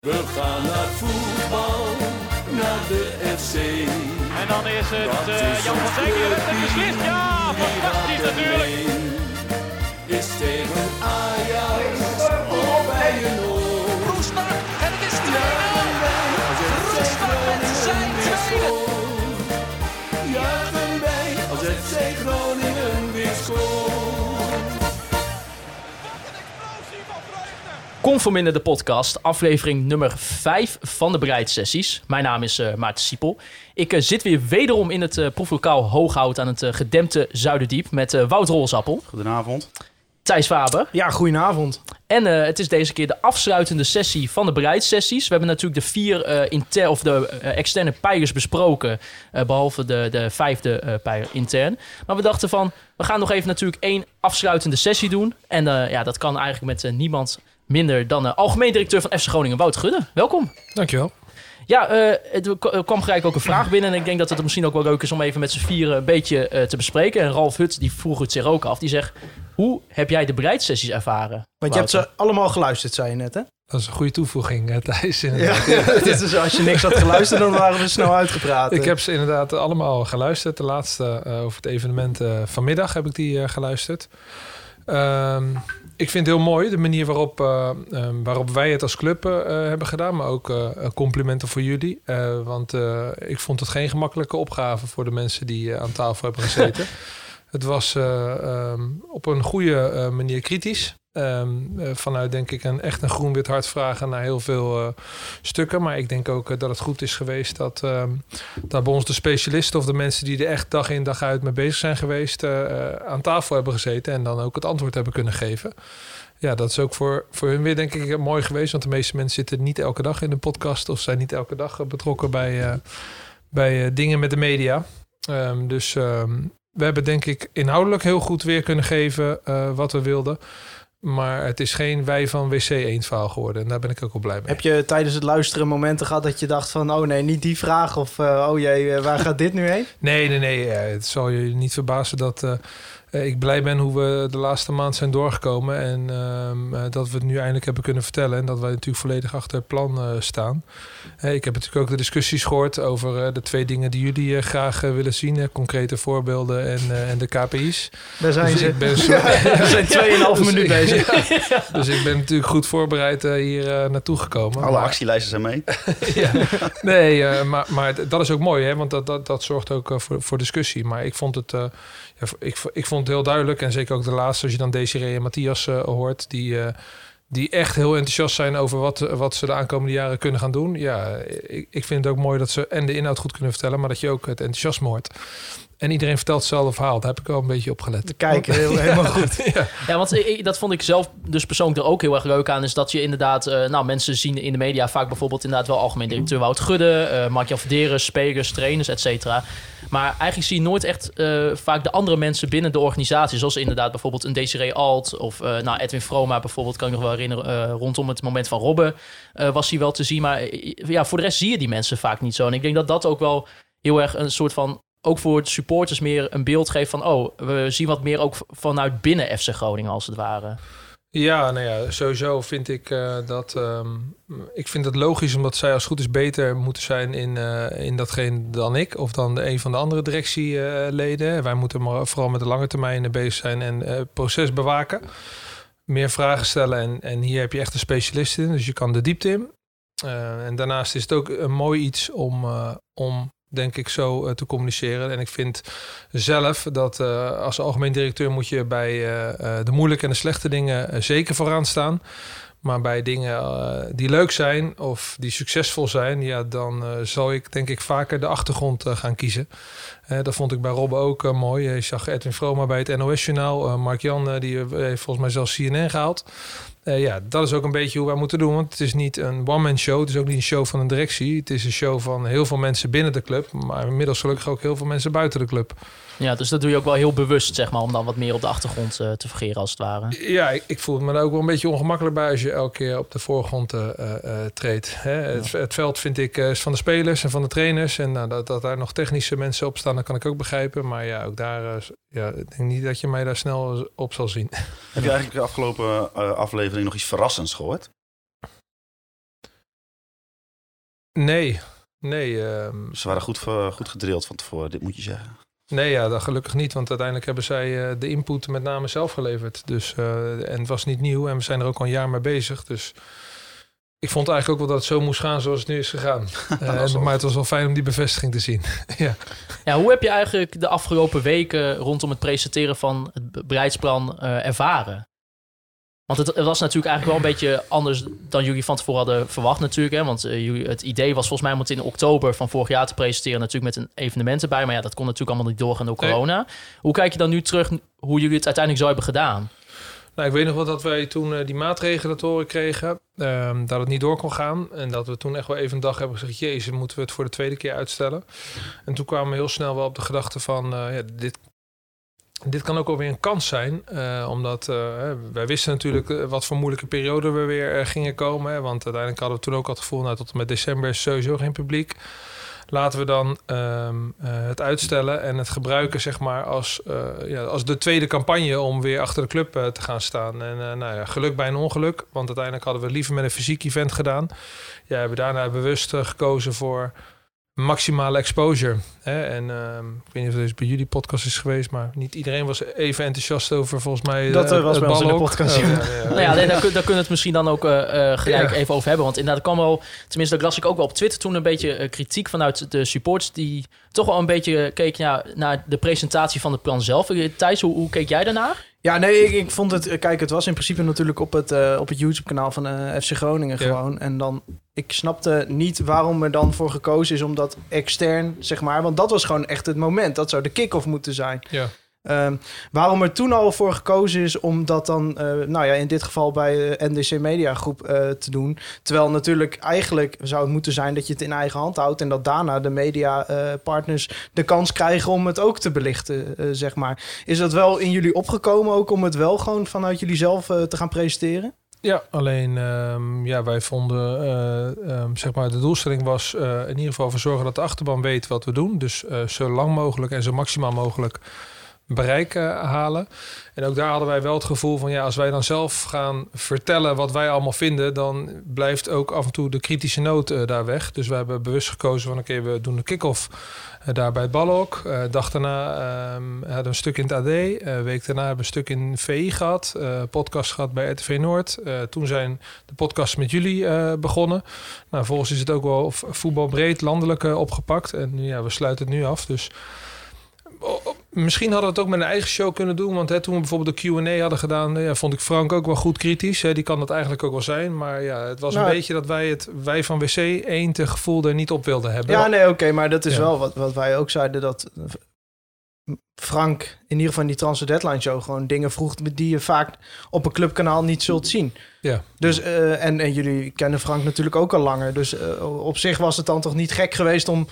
We gaan naar voetbal, naar de FC. En dan is het uh, Jan van Dijk die het clubteam, beslist. Ja, fantastisch natuurlijk. Is tegen Conforminder de podcast, aflevering nummer 5 van de bereidssessies. Mijn naam is eh, Maarten Siepel. Ik eh, zit weer wederom in het uh, proeflokaal Hooghout aan het gedempte Zuiderdiep met eh, Wout Rolsappel, Goedenavond. Thijs Faber. Ja, goedenavond. En eh, het is deze keer de afsluitende sessie van de bereidssessies. We hebben natuurlijk de vier eh, inter of de externe pijlers besproken, eh, behalve de, de vijfde eh pijler intern. Maar we dachten van, we gaan nog even natuurlijk één afsluitende sessie doen. En eh, ja, dat kan eigenlijk met niemand minder dan de algemeen directeur van FC Groningen, Wout Gudde. Welkom. Dankjewel. Ja, eh, het er kwam gelijk ook een vraag binnen. En ik denk dat het misschien ook wel leuk is om even met z'n vieren een beetje eh, te bespreken. En Ralf Hut, die vroeg het zich ook af. Die zegt, hoe heb jij de bereidssessies ervaren? Want je hebt ze allemaal geluisterd, zei je net, hè? Dat is een goede toevoeging, eh, Thijs. Ja. is, als je niks had geluisterd, dan waren we snel uitgepraat. Ik heb ze inderdaad allemaal geluisterd. De laatste eh, over het evenement vanmiddag heb ik die eh, geluisterd. Ehm, ik vind het heel mooi de manier waarop, eh, ehm, waarop wij het als club eh, hebben gedaan. Maar ook eh, complimenten voor jullie. Want ik vond het geen gemakkelijke opgave voor de mensen die aan tafel hebben gezeten. het was eh, ehm, op een goede eh, manier kritisch. Ehm, eh, vanuit denk ik een echt een groen-wit hart vragen naar heel veel stukken. Maar ik denk ook dat het goed is geweest dat, ehm, dat bij ons de specialisten of de mensen die er echt dag in dag uit mee bezig zijn geweest, aan tafel hebben gezeten en dan ook het antwoord hebben kunnen geven. Ja, dat is ook voor, voor hun weer denk ik mooi geweest. Want de meeste mensen zitten niet elke dag in de podcast of zijn niet elke dag betrokken bij, bij dingen met de media. Dus we hebben denk ik inhoudelijk heel goed weer kunnen geven eh, wat we wilden. Maar het is geen wij van WC 1 verhaal geworden. En daar ben ik ook wel blij mee. Heb je tijdens het luisteren momenten gehad dat je dacht van... oh nee, niet die vraag of eh, oh jee, eh, waar gaat dit nu heen? Nee, nee, nee. het zal je niet verbazen dat ik blij ben hoe we de laatste maand zijn doorgekomen. En ehm, eh, dat we het nu eindelijk hebben kunnen vertellen. En dat wij natuurlijk volledig achter het plan eh, staan. Eh, ik heb natuurlijk ook de discussies gehoord over eh, de twee dingen die jullie eh, graag eh, willen zien. eh, concrete voorbeelden en, eh, en de KPI's. Daar zijn Dus ze. ik ben zo- We zijn 2,5 Dus minuut ik- bezig. ja. Dus ik ben natuurlijk goed voorbereid eh, hier eh, naartoe gekomen. Alle Maar- actielijsten zijn mee. ja. Nee, eh, maar, maar dat is ook mooi, hè? want dat, dat, dat zorgt ook eh, voor, voor discussie. Maar ik vond het, eh, ik, ik vond heel duidelijk, en zeker ook de laatste, als je dan Desiree en Matthias eh, hoort, die, eh, die echt heel enthousiast zijn over wat, wat ze de aankomende jaren kunnen gaan doen. Ja, ik, ik vind het ook mooi dat ze en de inhoud goed kunnen vertellen, maar dat je ook het enthousiasme hoort. En iedereen vertelt hetzelfde verhaal. Daar heb ik wel een beetje op gelet. Kijk, heel, helemaal goed. ja. Ja, want ik- dat vond ik zelf dus persoonlijk er ook heel erg leuk aan. Is dat je inderdaad, eh, nou mensen zien in de media vaak bijvoorbeeld inderdaad wel algemeen directeur Wout Gudde, eh Mark-Jan Verderen, spelers, trainers, et cetera. Maar eigenlijk zie je nooit echt eh, vaak de andere mensen binnen de organisatie. Zoals inderdaad bijvoorbeeld een Desiree Alt of eh, nou, Edwin Vroma bijvoorbeeld, kan ik nog wel herinneren. eh, rondom het moment van Robben eh, was hij wel te zien. Maar ja, voor de rest zie je die mensen vaak niet zo. En ik denk dat dat ook wel heel erg een soort van ook voor de supporters meer een beeld geeft van... oh, we zien wat meer ook vanuit binnen FC Groningen als het ware. Ja, nou ja, sowieso vind ik eh, dat. ehm, ik vind het logisch omdat zij als goed is beter moeten zijn in, eh, in datgene dan ik of dan de, een van de andere directieleden. Wij moeten maar vooral met de lange termijn eh, bezig zijn en eh, het proces bewaken. Meer vragen stellen en, en hier heb je echt een specialist in, dus je kan de diepte in. Eh, en daarnaast is het ook een mooi iets om, eh, om denk ik, zo eh, te communiceren. En ik vind zelf dat eh, als algemeen directeur moet je bij eh, de moeilijke en de slechte dingen zeker vooraan staan. Maar bij dingen die leuk zijn of die succesvol zijn, ja, dan zal ik denk ik vaker de achtergrond gaan kiezen. Dat vond ik bij Robben ook mooi. Je zag Edwin Vroma bij het NOS-journaal. Mark Jan, die heeft volgens mij zelfs CNN gehaald. Eh, ja, dat is ook een beetje hoe wij moeten doen. Want het is niet een one-man show. Het is ook niet een show van een directie. Het is een show van heel veel mensen binnen de club. Maar inmiddels gelukkig ook heel veel mensen buiten de club. Ja, dus dat doe je ook wel heel bewust, zeg maar, om dan wat meer op de achtergrond eh, te vergeren als het ware. Ja, ik, ik voel me daar ook wel een beetje ongemakkelijk bij als je elke keer op de voorgrond eh, eh, eh, treedt. Hè? Het, het veld vind ik eh, is van de spelers en van de trainers. En nou, dat, dat daar nog technische mensen op staan, dat kan ik ook begrijpen. Maar ja, ook daar, ja, ik denk niet dat je mij daar snel op zal zien. Heb je eigenlijk de afgelopen eh, aflevering nog iets verrassends gehoord? Nee, nee. ehm, Ze waren goed, goed gedrild van tevoren, dit moet je zeggen. Nee, ja, dat gelukkig niet. Want uiteindelijk hebben zij eh, de input met name zelf geleverd. Dus, eh, en het was niet nieuw. En we zijn er ook al een jaar mee bezig. Dus ik vond eigenlijk ook wel dat het zo moest gaan zoals het nu is gegaan. Eh, maar het was wel fijn om die bevestiging te zien. ja. Ja, hoe heb je eigenlijk de afgelopen weken rondom het presenteren van het be- beleidsplan eh, ervaren? Want het, het was natuurlijk eigenlijk wel een beetje anders dan jullie van tevoren hadden verwacht natuurlijk. Hè? Want eh, jullie, het idee was volgens mij om het in oktober van vorig jaar te presenteren. Natuurlijk met een evenement erbij. Maar ja, dat kon natuurlijk allemaal niet doorgaan door Nee. corona. Hoe kijk je dan nu terug hoe jullie het uiteindelijk zo hebben gedaan? Nou, ik weet nog wel dat wij toen eh, die maatregelen te horen kregen. ehm, dat het niet door kon gaan. En dat we toen echt wel even een dag hebben gezegd... Jezus, moeten we het voor de tweede keer uitstellen? En toen kwamen we heel snel wel op de gedachte van... eh, ja, dit, dit kan ook alweer een kans zijn. eh, omdat eh, wij wisten natuurlijk eh, wat voor moeilijke periode we weer gingen komen. Want uiteindelijk hadden we toen ook al het gevoel... Nou, tot en met december is sowieso geen publiek. Laten we dan ehm, eh, het uitstellen en het gebruiken zeg maar, als, ja, als de tweede campagne om weer achter de club te gaan staan. En nou ja, geluk bij een ongeluk, want uiteindelijk hadden we liever met een fysiek event gedaan. Ja, we hebben daarna bewust gekozen voor maximale exposure. Hè? En ehm, ik weet niet of het bij jullie podcast is geweest, maar niet iedereen was even enthousiast over volgens mij. Dat, eh, was ons in de podcast, Oh, ja. ja, ja, ja. Nou ja, nee, daar, kun- daar kunnen we het misschien dan ook eh, eh, gelijk Ja. even over hebben. Want inderdaad, er kwam wel, tenminste, dat las ik ook wel op Twitter toen een beetje kritiek vanuit de supporters die toch wel een beetje keken ja, naar de presentatie van het plan zelf. Thijs, hoe, hoe keek jij daarnaar? Ja, nee, ik, ik vond het... eh, Kijk, het was in principe natuurlijk op het, eh, op het YouTube-kanaal van eh, FC Groningen Ja. gewoon. En dan... Ik snapte niet waarom er dan voor gekozen is om dat extern, zeg maar... Want dat was gewoon echt het moment. Dat zou de kick-off moeten zijn. Ja. Ehm, waarom er toen al voor gekozen is om dat dan, eh, nou ja, in dit geval bij eh, NDC Media Groep eh, te doen. Terwijl natuurlijk eigenlijk zou het moeten zijn dat je het in eigen hand houdt en dat daarna de media eh, partners de kans krijgen om het ook te belichten, zeg maar. Is dat wel in jullie opgekomen ook om het wel gewoon vanuit jullie zelf te gaan presenteren? Ja, alleen ehm, ja, wij vonden, eh, ehm, zeg maar, de doelstelling was in ieder geval voor zorgen dat de achterban weet wat we doen. Dus zo lang mogelijk en zo maximaal mogelijk bereik eh, halen. En ook daar hadden wij wel het gevoel van, ja, als wij dan zelf gaan vertellen wat wij allemaal vinden, dan blijft ook af en toe de kritische noot eh, daar weg. Dus we hebben bewust gekozen van, oké, we doen de kick-off eh, daar bij het Balhok. Eh dag daarna ehm, hadden we een stuk in het AD. Week daarna hebben we een stuk in VI gehad. eh, podcast gehad bij RTV Noord. Toen zijn de podcasts met jullie begonnen. Nou, volgens is het ook wel voetbalbreed landelijk opgepakt. En ja, we sluiten het nu af. Dus misschien hadden we het ook met een eigen show kunnen doen. Want hè, toen we bijvoorbeeld de Q&A hadden gedaan... eh, Ja, vond ik Frank ook wel goed kritisch. Hè. Die kan dat eigenlijk ook wel zijn. Maar ja, het was Nou, een beetje dat wij, het, wij van WC 1 te gevoel er niet op wilden hebben. Ja, nee, oké, maar dat is Ja. wel wat, wat wij ook zeiden dat Frank in ieder geval in die Transfer Deadline Show gewoon dingen vroeg die je vaak op een clubkanaal niet zult zien. Ja. Dus, eh, en, en jullie kennen Frank natuurlijk ook al langer. Dus eh, op zich was het dan toch niet gek geweest om...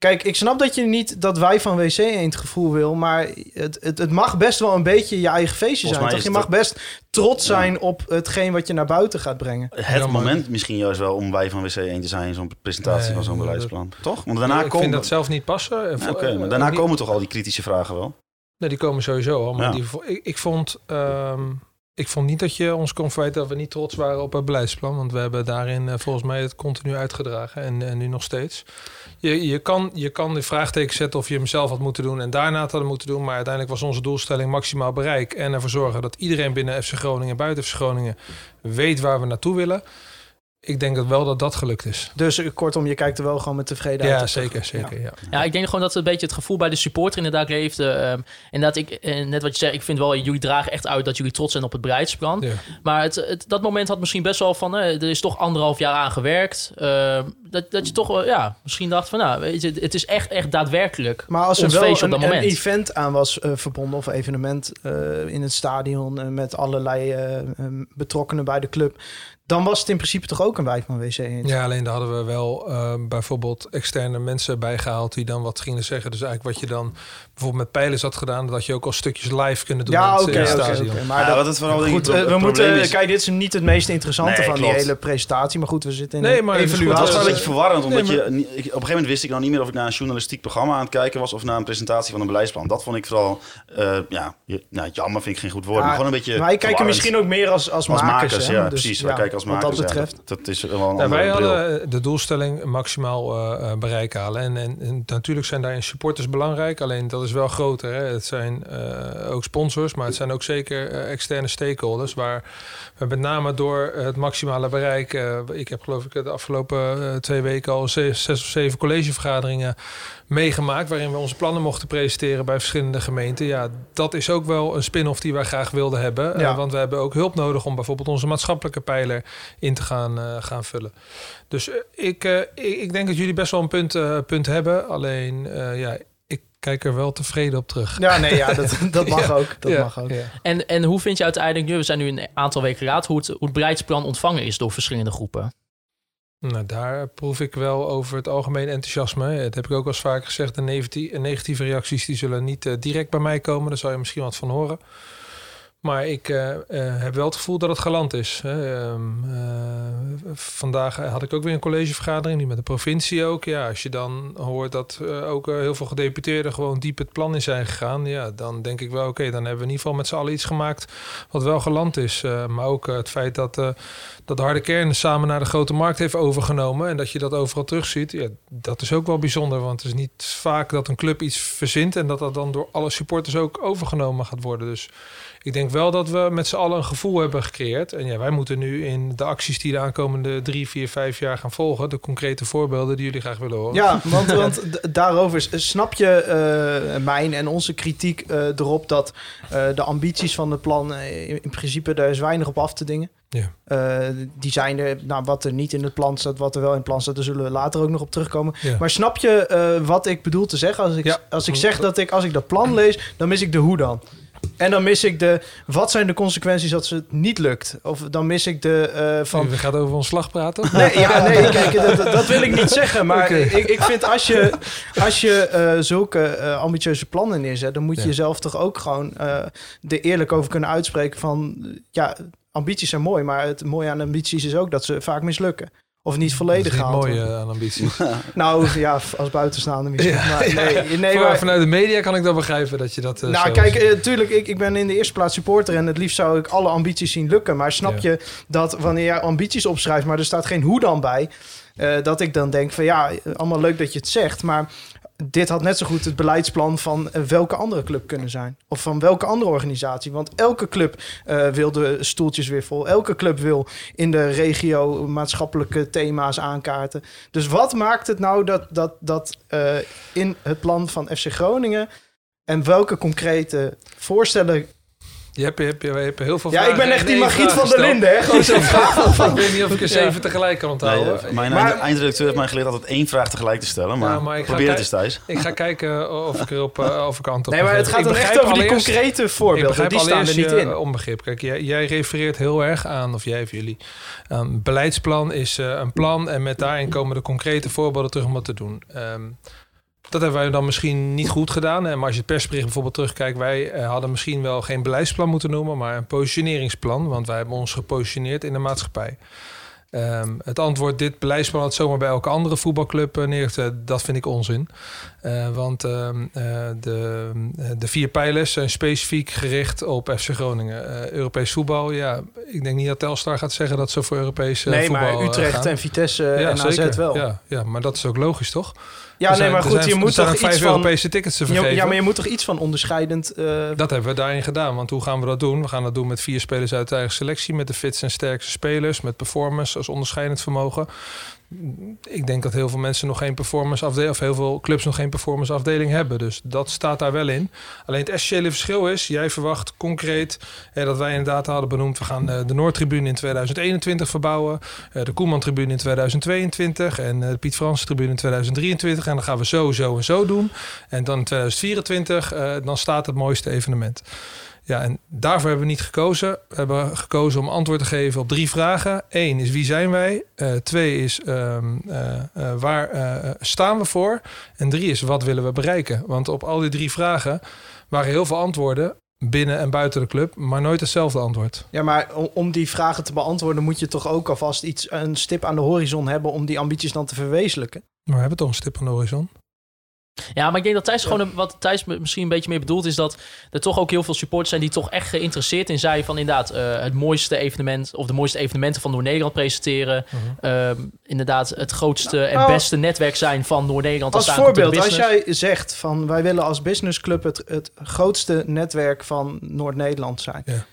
Kijk, ik snap dat je niet dat wij van WC 1 het gevoel wil, maar het, het, het mag best wel een beetje je eigen feestje Volgens zijn. Toch? Je het mag best trots zijn op hetgeen wat je naar buiten gaat brengen. Het Ja, maar- moment misschien juist wel om wij van WC 1 te zijn in zo'n presentatie Nee, van zo'n dat- beleidsplan. Toch? Want daarna ik komen... vind dat zelf niet passen. Ja, Oké, Eh, maar daarna niet- komen toch al die kritische vragen wel? Nee, die komen sowieso al. Maar Ja. die, ik, vond, ehm, ik vond niet dat je ons kon verwijten dat we niet trots waren op het beleidsplan. Want we hebben daarin eh, volgens mij het continu uitgedragen. En, en nu nog steeds. Je, je, kan, je kan de vraagteken zetten of je hem zelf had moeten doen en daarna het hadden moeten doen. Maar uiteindelijk was onze doelstelling maximaal bereik. En ervoor zorgen dat iedereen binnen FC Groningen en buiten FC Groningen weet waar we naartoe willen. Ik denk dat wel dat dat gelukt is. Dus eh, kortom, je kijkt er wel gewoon met tevredenheid Ja, zeker, zeker. Ja. Ja, ik denk gewoon dat het een beetje het gevoel bij de supporter inderdaad leefde. Ehm, inderdaad, ik, eh, net wat je zei, ik vind wel, jullie dragen echt uit dat jullie trots zijn op het beleidsplan. Ja. Maar het, het, dat moment had misschien best wel van, eh, er is toch anderhalf jaar aan gewerkt. Ehm, dat, dat je toch wel, ja, misschien dacht van, nou, weet je, het is echt, echt daadwerkelijk Maar als er wel een, dat event aan was eh, verbonden of evenement eh, in het stadion eh, met allerlei eh, eh, betrokkenen bij de club, dan was het in principe toch ook een wijk van WC 1. Ja, alleen daar hadden we wel eh, bijvoorbeeld externe mensen bijgehaald die dan wat gingen zeggen. Dus eigenlijk wat je dan bijvoorbeeld met pijlers had gedaan, dat je ook al stukjes live kunnen doen Ja, oké, oké, stadion. oké. Maar Ja, dat- het vooral goed, pro- eh, het we moeten, is- kijk, dit is niet het meest interessante Nee, van die hele presentatie, maar goed, we zitten in Nee, een maar evaluatie. Het was wel dat beetje verwarrend, omdat nee, maar- je... Op een gegeven moment wist ik dan niet meer of ik naar een journalistiek programma aan het kijken was... of naar een presentatie van een beleidsplan. Dat vond ik vooral... eh, ja, je, nou, jammer vind ik geen goed woord, Ja, maar gewoon een beetje Wij kijken misschien ook meer als, als, Als makers. makers, hè? ja, Dus, precies. Wij kijken als makers. Wat dat ja, betreft. dat, dat is wel een wij hadden de doelstelling maximaal eh, eh, bereik halen. En, en, en natuurlijk zijn daarin supporters belangrijk. Alleen dat is wel groter. Hè. Het zijn eh, ook sponsors, maar het zijn ook zeker eh, externe stakeholders. Waar we met name door het maximale bereik... eh, ik heb geloof ik de afgelopen twee weken al zes, zes of zeven collegevergaderingen meegemaakt... waarin we onze plannen mochten presenteren bij verschillende gemeenten. Ja, dat is ook wel een spin-off die wij graag wilden hebben. Ja. want we hebben ook hulp nodig om bijvoorbeeld onze maatschappelijke pijler in te gaan, gaan vullen. Dus ik, ik, ik denk dat jullie best wel een punt, punt hebben. Alleen, ja, kijk er wel tevreden op terug. Ja, nee, ja, dat, dat mag Ja. ook. Dat Ja, mag ook. ja. En, en hoe vind je uiteindelijk nu, we zijn nu een aantal weken later, hoe het, hoe het beleidsplan ontvangen is door verschillende groepen? Nou, daar proef ik wel over het algemeen enthousiasme. Dat heb ik ook al eens vaker gezegd. De negatieve, negatieve reacties die zullen niet eh, direct bij mij komen. Daar zal je misschien wat van horen. Maar ik eh, eh, heb wel het gevoel dat het geland is. Ehm, eh, vandaag had ik ook weer een collegevergadering, die met de provincie ook. Ja, als je dan hoort dat ook heel veel gedeputeerden gewoon diep het plan in zijn gegaan. Ja, dan denk ik wel, oké, dan hebben we in ieder geval met z'n allen iets gemaakt wat wel geland is. Maar ook het feit dat, dat de harde kern samen naar de grote markt heeft overgenomen. En dat je dat overal terugziet. Ja, dat is ook wel bijzonder. Want het is niet vaak dat een club iets verzint. En dat dat dan door alle supporters ook overgenomen gaat worden. Dus ik denk wel dat we met z'n allen een gevoel hebben gecreëerd. En ja, wij moeten nu in de acties die de aankomende drie, vier, vijf jaar gaan volgen. De concrete voorbeelden die jullie graag willen horen. Ja, want, want daarover snap je eh, mijn en onze kritiek eh, erop dat eh, de ambities van het plan in, in principe daar is weinig op af te dingen. Ja. Die zijn er, nou, wat er niet in het plan staat, wat er wel in het plan staat, daar zullen we later ook nog op terugkomen. Ja. Maar snap je wat ik bedoel te zeggen? Als ik, Ja. als ik zeg dat ik, als ik dat plan lees, dan mis ik de hoe dan. En dan mis ik de, wat zijn de consequenties als het niet lukt? Of dan mis ik de, eh, van, We gaan over ontslag praten. Nee, ja, nee kijk, dat, dat- wil ik niet zeggen. Maar ik, ik vind als je, als je eh, zulke eh, ambitieuze plannen neerzet... dan moet je Ja. jezelf toch ook gewoon er eerlijk over kunnen uitspreken van... ja, ambities zijn mooi, maar het mooie aan ambities is ook dat ze vaak mislukken. Of niet Dat volledig is niet gehaald mooi worden. eh, aan ambities. Nou ja, als buitenstaander misschien. Ja, maar nee, nee, Van- maar, Vanuit de media kan ik dat begrijpen dat je dat. eh, nou, kijk, ziet. eh, tuurlijk, ik, ik ben in de eerste plaats supporter en het liefst zou ik alle ambities zien lukken. Maar snap Ja. je dat wanneer jij ambities opschrijft, maar er staat geen hoe dan bij, eh, dat ik dan denk van ja, allemaal leuk dat je het zegt, maar dit had net zo goed het beleidsplan van eh, welke andere club kunnen zijn. Of van welke andere organisatie. Want elke club eh, wil de stoeltjes weer vol. Elke club wil in de regio maatschappelijke thema's aankaarten. Dus wat maakt het nou dat, dat, dat eh, in het plan van FC Groningen... en welke concrete voorstellen... Je hebt, je hebt, je hebt heel veel Ja, ik ben echt die Magiet van der gesteld. Linden, hè? Gewoon zo'n vraag van... Ik weet niet of ik er Ja. zeven tegelijk kan onthouden. Nee, eh, mijn Maar- eind- eindredacteur heeft mij geleerd altijd één vraag tegelijk te stellen. Maar, Ja, maar ik ga probeer het eens thuis. Ik ga kijken of ik erop uh, of ik antwoord Nee, maar het gaat dan echt over die concrete voorbeelden. Die staan er niet je in. onbegrip. Kijk, jij, jij refereert heel erg aan, of jij of jullie, aan beleidsplan is eh, een plan en met daarin komen de concrete voorbeelden terug om wat te doen. Ehm, dat hebben wij dan misschien niet goed gedaan. Maar als je het persbericht bijvoorbeeld terugkijkt, wij eh, hadden misschien wel geen beleidsplan moeten noemen, maar een positioneringsplan, want wij hebben ons gepositioneerd in de maatschappij. Ehm, het antwoord, dit beleidsplan had zomaar bij elke andere voetbalclub uh, neer te dat vind ik onzin. Uh, want uh, de, de vier pijlers zijn specifiek gericht op FC Groningen. Europees voetbal, ja, ik denk niet dat Telstar gaat zeggen dat ze voor Europees nee, voetbal Nee, maar Utrecht gaan. en Vitesse ja, en AZ zeker. wel. Ja, ja, maar dat is ook logisch, toch? Ja, nee, maar goed, zijn, je moet toch vijf iets van... Europese tickets te vergeven. Ja, maar je moet toch iets van onderscheidend... Uh... Dat hebben we daarin gedaan. Want hoe gaan we dat doen? We gaan dat doen met vier spelers uit de eigen selectie. Met de fitste en sterkste spelers. Met performance als onderscheidend vermogen. Ik denk dat heel veel mensen nog geen performance afdeling... of heel veel clubs nog geen performance afdeling hebben. Dus dat staat daar wel in. Alleen het essentiële verschil is... jij verwacht concreet eh, dat wij inderdaad hadden benoemd... we gaan eh, de Noordtribune in 2021 verbouwen. Eh, de Koeman-tribune in 2022. En eh, de Piet Frans-tribune in 2023. En dan gaan we zo, zo en zo doen. En dan in 2024, uh, dan staat het mooiste evenement. Ja, en daarvoor hebben we niet gekozen. We hebben gekozen om antwoord te geven op drie vragen. Eén is wie zijn wij? Uh, twee is um, uh, uh, waar staan we voor? En drie is wat willen we bereiken? Want op al die drie vragen waren heel veel antwoorden. binnen en buiten de club, maar nooit hetzelfde antwoord. Ja, maar om, om die vragen te beantwoorden moet je toch ook alvast iets, een stip aan de horizon hebben om die ambities dan te verwezenlijken. Maar we hebben toch een stip aan de horizon? Ja, maar ik denk dat Thijs gewoon, een- wat Thijs misschien een beetje mee bedoelt, is dat er toch ook heel veel supporters zijn die toch echt geïnteresseerd in zijn van inderdaad eh, het mooiste evenement of de mooiste evenementen van Noord-Nederland presenteren. Ehm, inderdaad het grootste en Nou, beste netwerk zijn van Noord-Nederland. Als de voorbeeld, als jij zegt van wij willen als businessclub het, het grootste netwerk van Noord-Nederland zijn. Ja.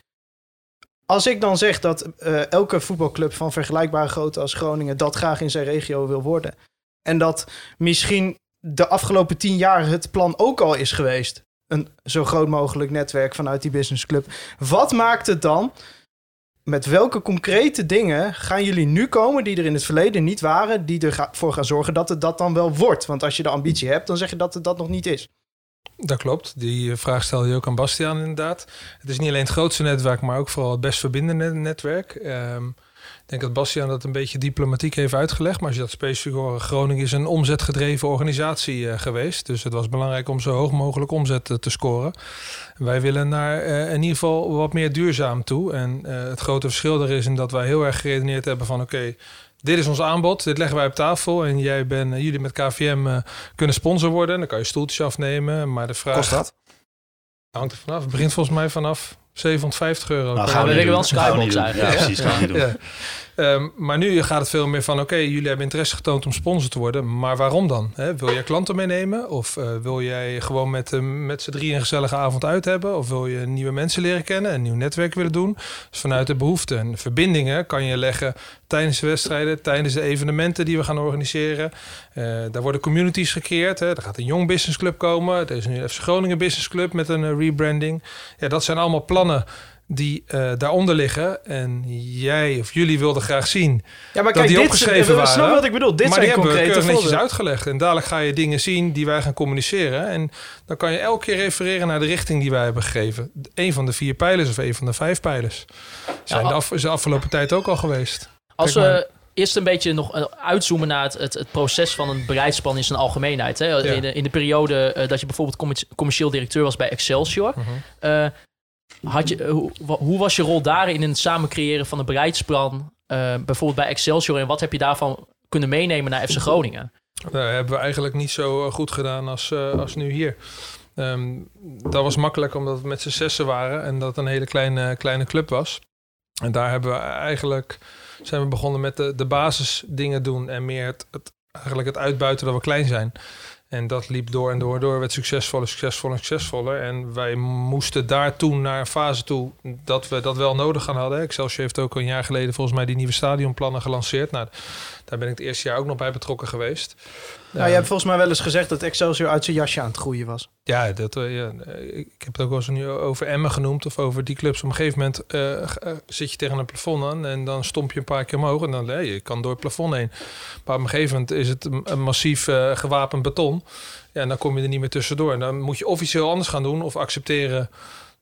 Als ik dan zeg dat eh, elke voetbalclub van vergelijkbare grootte als Groningen dat graag in zijn regio wil worden. En dat misschien de afgelopen tien jaar het plan ook al is geweest. Een zo groot mogelijk netwerk vanuit die businessclub. Wat maakt het dan? Met welke concrete dingen gaan jullie nu komen die er in het verleden niet waren, die ervoor gaan zorgen dat het dat dan wel wordt? Want als je de ambitie hebt, dan zeg je dat het dat nog niet is. Dat klopt. Die eh, vraag stelde je ook aan Bastiaan inderdaad. Het is niet alleen het grootste netwerk, maar ook vooral het best verbindende netwerk. Ehm, denk dat Bastiaan dat een beetje diplomatiek heeft uitgelegd. Maar als je dat specifiek hoort, Groningen is een omzetgedreven organisatie eh, geweest. Dus het was belangrijk om zo hoog mogelijk omzet eh, te scoren. Wij willen naar eh, in ieder geval wat meer duurzaam toe. En het grote verschil er is in dat wij heel erg geredeneerd hebben van... oké, dit is ons aanbod, dit leggen wij op tafel. En jij ben, eh, jullie met KVM kunnen sponsor worden. Dan kan je stoeltjes afnemen. Maar de vraag... Kost dat? Hangt er vanaf. Het begint volgens mij vanaf 750 euro. Nou, gaan we wel we niet skybox doen. Ja, eigenlijk. precies. Gaan we niet doen. Ehm, maar nu gaat het veel meer van... oké, jullie hebben interesse getoond om sponsor te worden... maar waarom dan? Wil jij klanten meenemen? Of eh, wil jij gewoon met, eh, met z'n drie een gezellige avond uit hebben? Of wil je nieuwe mensen leren kennen... een nieuw netwerk willen doen? Dus vanuit de behoefte en verbindingen kan je leggen... tijdens de wedstrijden, tijdens de evenementen die we gaan organiseren. Eh, daar worden communities gecreëerd. Er gaat een jong business club komen. Er is nu FC Groningen Business Club met een rebranding. Ja, dat zijn allemaal plannen die eh, daaronder liggen. En jij of jullie wilden graag zien Ja, maar Dat die dit, opgeschreven waren. Snap wat ik bedoel? Dit maar die zijn hebben we concrete netjes uitgelegd. En dadelijk ga je dingen zien die wij gaan communiceren. En dan kan je elke keer refereren naar de richting die wij hebben gegeven. Een van de vier pijlers of een van de vijf pijlers. Zijn Ja, de, af, is de afgelopen tijd ook al geweest. Als Kijk maar. we eerst een beetje nog eh, uitzoomen naar het, het, het proces van een bereidsplan in zijn algemeenheid. Hè? In, de, in de periode eh, dat je bijvoorbeeld commer- commercieel directeur was bij Excelsior. Mhm. eh, had je, eh, hoe, wa- hoe was je rol daarin in het samen creëren van een bereidsplan? eh, bijvoorbeeld bij Excelsior. En wat heb je daarvan kunnen meenemen naar FC Groningen? Dat hebben we eigenlijk niet zo eh, goed gedaan als, als nu hier. Ehm, dat was makkelijk omdat we met z'n zessen waren en dat een hele kleine, kleine club was. En daar hebben we eigenlijk zijn we begonnen met de, de basisdingen doen en meer het, eigenlijk het uitbuiten dat we klein zijn. En dat liep door en door, door werd succesvoller, succesvoller, succesvoller. En wij moesten daar toen naar een fase toe dat we dat wel nodig gaan hadden. Excelsior heeft ook een jaar geleden volgens mij die nieuwe stadionplannen gelanceerd. Nou, daar ben ik het eerste jaar ook nog bij betrokken geweest. Nou, je hebt volgens mij wel eens gezegd dat Excelsior uit zijn jasje aan het groeien was. Ja, dat, eh, ja, eh, ik heb het ook wel eens nu over Emmen genoemd of over die clubs. Op een gegeven moment eh, zit je tegen een plafond aan en dan stomp je een paar keer omhoog en dan nee, je kan door het plafond heen. Maar op een gegeven moment is het een, massief gewapend beton. Ja, en dan kom je er niet meer tussendoor. En dan moet je officieel anders gaan doen of accepteren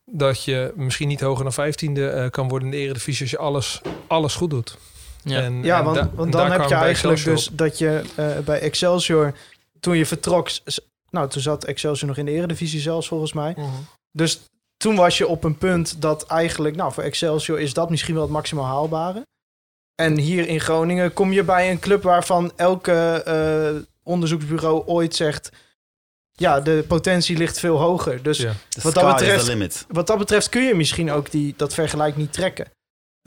dat je misschien niet hoger dan vijftiende eh, kan worden in de eredivisie als je alles, alles goed doet. Ja. En, Ja, en want, da- want dan heb je eigenlijk dus dat je eh, bij Excelsior, toen je vertrok, nou toen zat Excelsior nog in de eredivisie zelfs volgens mij. Mhm. Dus toen was je op een punt dat eigenlijk, nou voor Excelsior is dat misschien wel het maximaal haalbare. En hier in Groningen kom je bij een club waarvan elke eh, onderzoeksbureau ooit zegt, ja de potentie ligt veel hoger. Dus Ja. Wat dat betreft- wat dat betreft kun je misschien ook die, dat vergelijk niet trekken.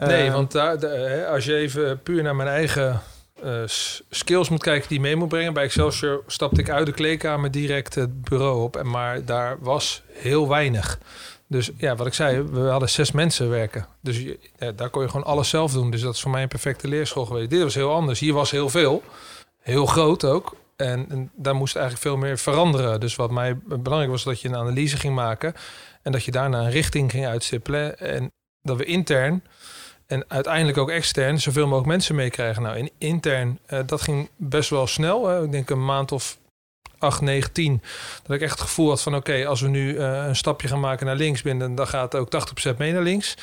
Nee, Eh, want daar, de- als je even puur naar mijn eigen eh, skills moet kijken die mee moet brengen. Bij Excelsior stapte ik uit de kleedkamer direct het bureau op. En maar daar was heel weinig. Dus ja, wat ik zei, we hadden zes mensen werken. Dus je- ja, daar kon je gewoon alles zelf doen. Dus dat is voor mij een perfecte leerschool geweest. Dit was heel anders. Hier was heel veel. Heel groot ook. En, en daar moest eigenlijk veel meer veranderen. Dus wat mij belangrijk was, dat je een analyse ging maken. En dat je daarna een richting ging uitstippelen. En dat we intern en uiteindelijk ook extern zoveel mogelijk mensen meekrijgen. Nou, in intern, eh, dat ging best wel snel. Ik denk een maand of 8, 9, 10. Dat ik echt het gevoel had van oké, als we nu eh, een stapje gaan maken naar links binnen, dan gaat ook 80% mee naar links.